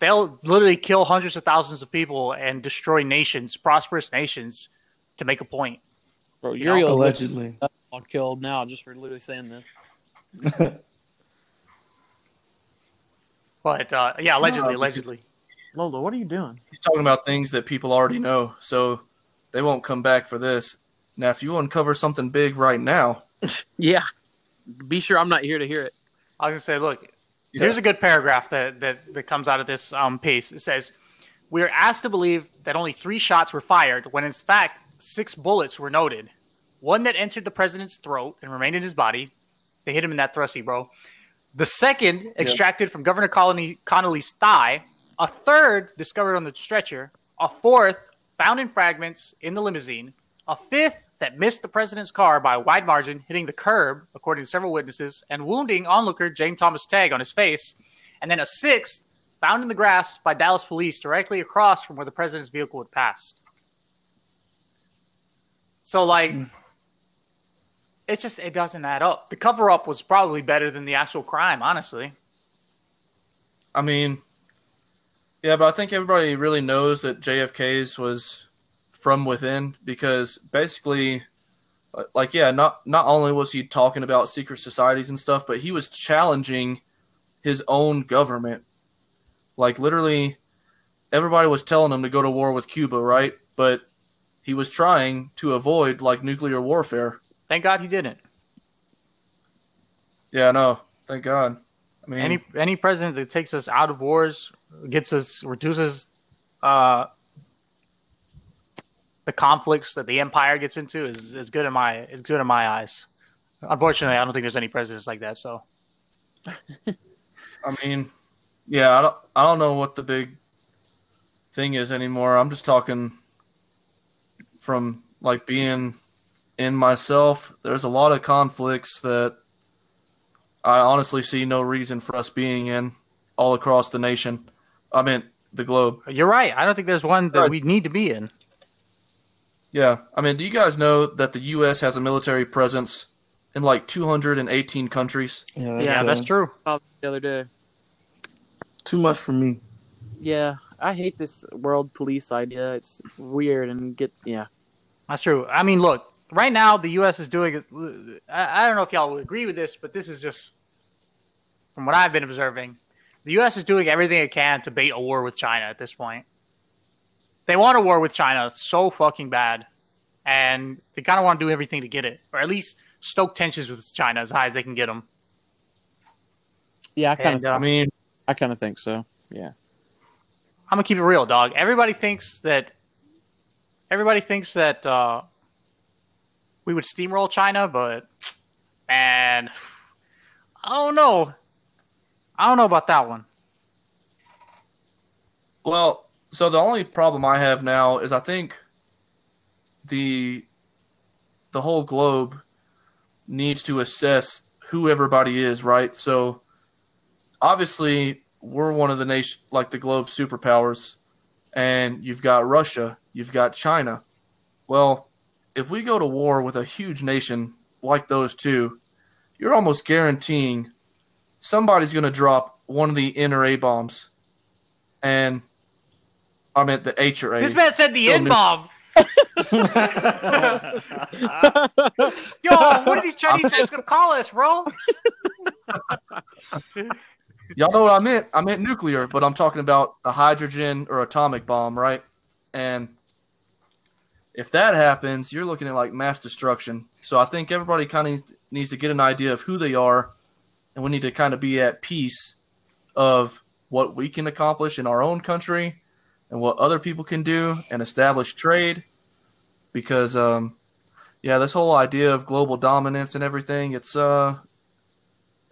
They'll literally kill hundreds of thousands of people and destroy nations, prosperous nations, to make a point. Bro, You know, Uriel's Allegedly. all killed now just for literally saying this. But uh, yeah, allegedly, No, allegedly. Lola, what are you doing? He's talking about things that people already know, so they won't come back for this. Now, if you uncover something big right now, Yeah. Be sure I'm not here to hear it. I was gonna say, look, Yeah. here's a good paragraph that, that, that comes out of this um, piece. It says, "We are asked to believe that only three shots were fired, when in fact six bullets were noted. One that entered the president's throat and remained in his body. They hit him in that thrusty, bro. The second extracted from Governor Connolly, Connolly's thigh. A third discovered on the stretcher. A fourth found in fragments in the limousine. A fifth that missed the president's car by a wide margin, hitting the curb, according to several witnesses, and wounding onlooker James Thomas Tagg on his face. And then a sixth found in the grass by Dallas police directly across from where the president's vehicle had passed. So, like, hmm. it just it doesn't add up. The cover up was probably better than the actual crime, honestly. I mean, yeah, but I think everybody really knows that JFK's was from within because basically, uh, like, yeah, not not only was he talking about secret societies and stuff, but he was challenging his own government. Like, literally, everybody was telling him to go to war with Cuba, right? But he was trying to avoid like nuclear warfare. Thank God he didn't. Yeah, no, thank God. I mean, Any any president that takes us out of wars, gets us reduces uh, the conflicts that the empire gets into is, is good in my is good in my eyes. Unfortunately, I don't think there's any presidents like that. So I mean, yeah, I don't, I don't know what the big thing is anymore. I'm just talking from like being in myself. There's a lot of conflicts that I honestly see no reason for us being in all across the nation. I mean, the globe. you're right. I don't think there's one that Right. we need to be in. Yeah. I mean, do you guys know that the U.S. has a military presence in like 218 countries? Yeah, Yeah, Yeah, uh, that's true. Oh, the other day. Too much for me. Yeah, I hate this world police idea. It's weird and get yeah. That's true. I mean, look, right now the U.S. is doing. I, I don't know if y'all would agree with this, but this is just from what I've been observing. The U.S. is doing everything it can to bait a war with China at this point. They want a war with China so fucking bad, and they kind of want to do everything to get it, or at least stoke tensions with China as high as they can get them. Yeah, I kind of uh, I mean, I kind of think so. Yeah. I'm gonna keep it real, dog. Everybody thinks that. Everybody thinks that uh, we would steamroll China, but man, I don't know. I don't know about that one. Well, so the only problem I have now is I think the the whole globe needs to assess who everybody is, right? So obviously we're one of the nation like the globe superpowers and you've got Russia, you've got China. Well, if we go to war with a huge nation like those two, you're almost guaranteeing somebody's going to drop one of the inner A bombs. And I meant the H or A. This man said the N bomb. Yo, what are these Chinese guys gonna call us, bro? Y'all know what I meant. I meant nuclear, but I'm talking about a hydrogen or atomic bomb, right? And if that happens, you're looking at like mass destruction. So I think everybody kind of needs, needs to get an idea of who they are, and we need to kind of be at peace of what we can accomplish in our own country and what other people can do and establish trade. Because, um, yeah, this whole idea of global dominance and everything, it's uh,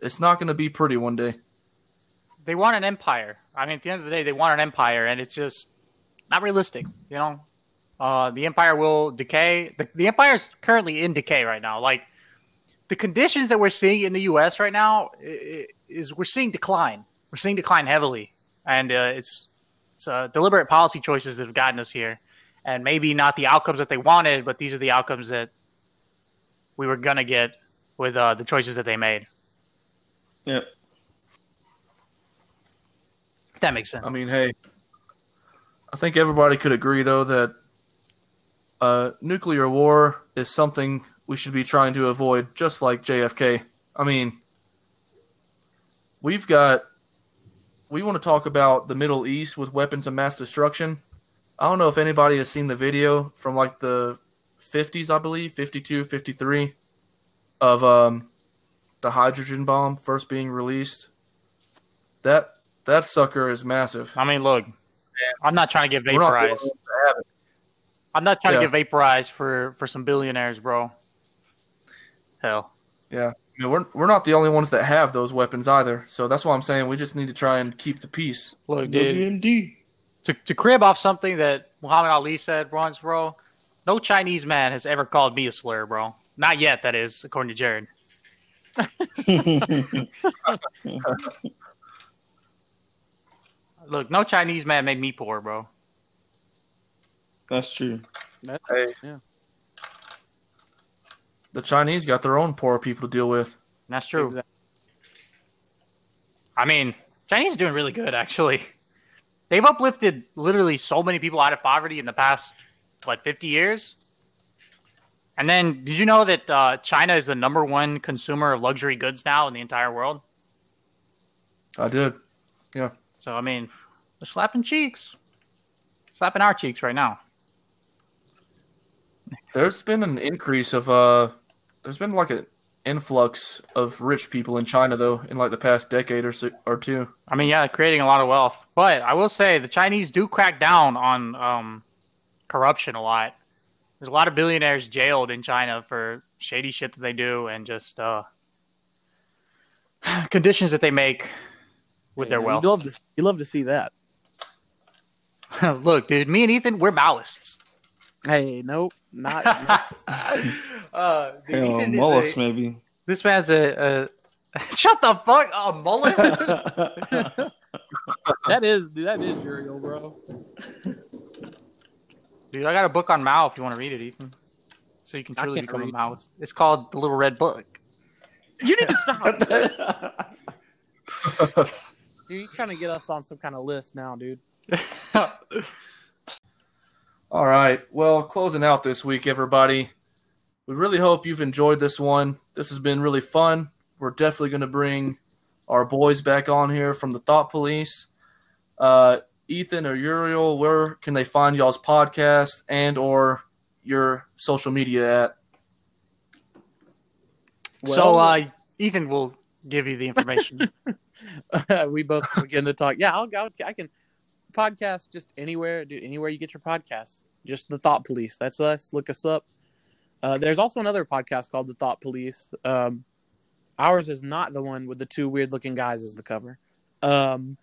it's not going to be pretty one day. They want an empire. I mean, at the end of the day, they want an empire, and it's just not realistic. You know, uh, the empire will decay. The, the empire is currently in decay right now. Like the conditions that we're seeing in the U.S. right now i- i- is we're seeing decline. We're seeing decline heavily, and uh, it's it's uh, deliberate policy choices that have gotten us here, and maybe not the outcomes that they wanted, but these are the outcomes that we were gonna get with uh, the choices that they made. Yep. If that makes sense. I mean, hey, I think everybody could agree though that uh, nuclear war is something we should be trying to avoid, just like JFK. I mean, we've got we want to talk about the Middle East with weapons of mass destruction. I don't know if anybody has seen the video from like the 50s, I believe, 52, 53, of um, the hydrogen bomb first being released. That that sucker is massive. I mean, look, I'm not trying to get We're not the only vaporized. ones that have it. I'm not trying Yeah. to get vaporized for for some billionaires, bro. Hell, Yeah, I mean, we're we're not the only ones that have those weapons either. So that's why I'm saying we just need to try and keep the peace. look, dude. WMD. To to crib off something that Muhammad Ali said once, bro. No Chinese man has ever called me a slur, bro. Not yet, that is, according to Jared. Look, no Chinese man made me poor, bro. That's true. Hey, Yeah. The Chinese got their own poor people to deal with. That's true. Exactly. I mean, Chinese are doing really good, actually. They've uplifted literally so many people out of poverty in the past, what, 50 years? And then, did you know that uh, China is the number one consumer of luxury goods now in the entire world? I did. Yeah. So, I mean, they're slapping cheeks. Slapping our cheeks right now. There's been an increase of uh, there's been like an influx of rich people in China though in like the past decade or so, or two. I mean, yeah, creating a lot of wealth. But I will say the Chinese do crack down on um, corruption a lot. There's a lot of billionaires jailed in China for shady shit that they do and just uh, conditions that they make with their wealth. You love to you love to see that. Look, dude, me and Ethan, we're Maoists. Hey, nope, not. not- uh, dude, Hell, Ethan is Mullis, a- maybe. this man's a, a shut the fuck up, mullet. that is dude, that is Uriel, bro. Dude, I got a book on Mao if you want to read it, Ethan. So you can I truly can't become read. a Maoist. It's called The Little Red Book. You need to stop. dude, he's trying to get us on some kind of list now, dude. All right. Well, closing out this week, everybody. We really hope you've enjoyed this one. This has been really fun. We're definitely going to bring our boys back on here from the Thought Police. Uh, Ethan or Uriel, where can they find y'all's podcast and or your social media at? so Well- uh, Ethan will give you the information. we both begin to talk. Yeah, I'll, I'll I can podcast just anywhere, dude. Anywhere you get your podcasts, just the Thought Police. That's us. Look us up. Uh, there's also another podcast called the Thought Police. Um, ours is not the one with the two weird looking guys as the cover. Um,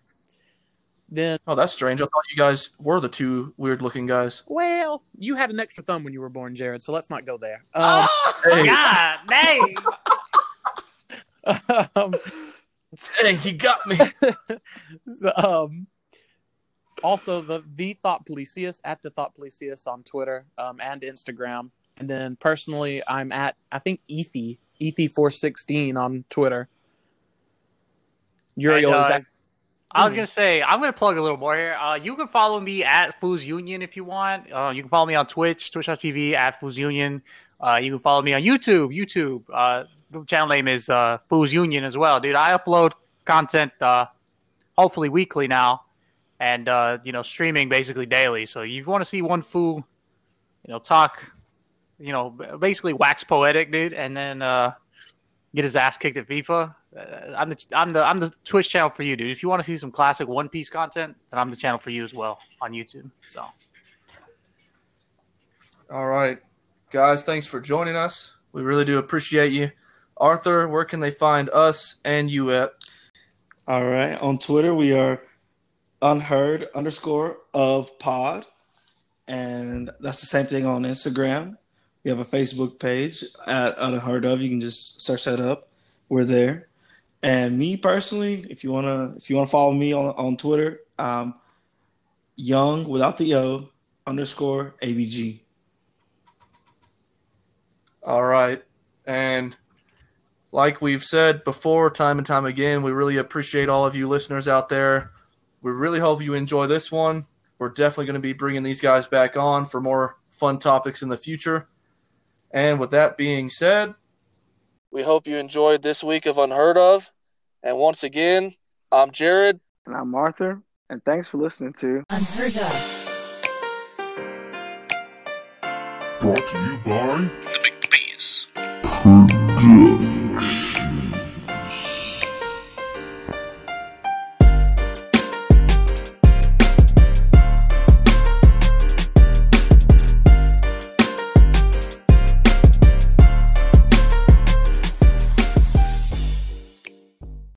then, Oh, that's strange. I thought you guys were the two weird looking guys. well, you had an extra thumb when you were born, Jared. So let's not go there. Um, Hey, God, dang. um, dang, he got me. um, also the the thought policius at the thought policius on Twitter um, and Instagram, and then personally I'm at I think Ethy Ethy four sixteen on Twitter. Uriel And, is uh, at I was gonna say I'm gonna plug a little more here. Uh, you can follow me at Fools Union if you want. Uh, you can follow me on Twitch, Twitch.tv at Fools Union. Uh, you can follow me on YouTube. YouTube. Uh, the channel name is uh, Fools Union as well, dude. I upload content uh, hopefully weekly now, and uh, you know streaming basically daily. So you want to see one fool, you know, talk, you know, basically wax poetic, dude, and then uh, get his ass kicked at FIFA. Uh, I'm the I'm the I'm the Twitch channel for you, dude. If you want to see some classic One Piece content, then I'm the channel for you as well on YouTube. So All right, guys, thanks for joining us. We really do appreciate you. Arthur, where can they find us and you at? All right. On Twitter, we are unheard underscore of pod. And that's the same thing on Instagram. We have a Facebook page at unheard of. You can just search that up. We're there. And me personally, if you wanna if you wanna follow me on, on Twitter, um young without the O underscore ABG. All right. And like we've said before, time and time again, we really appreciate all of you listeners out there. We really hope you enjoy this one. We're definitely going to be bringing these guys back on for more fun topics in the future. And with that being said, We hope you enjoyed this week of Unheard of. And once again, I'm Jared. And I'm Arthur. And thanks for listening to Unheard of. Brought to you by The Big Bees. Good.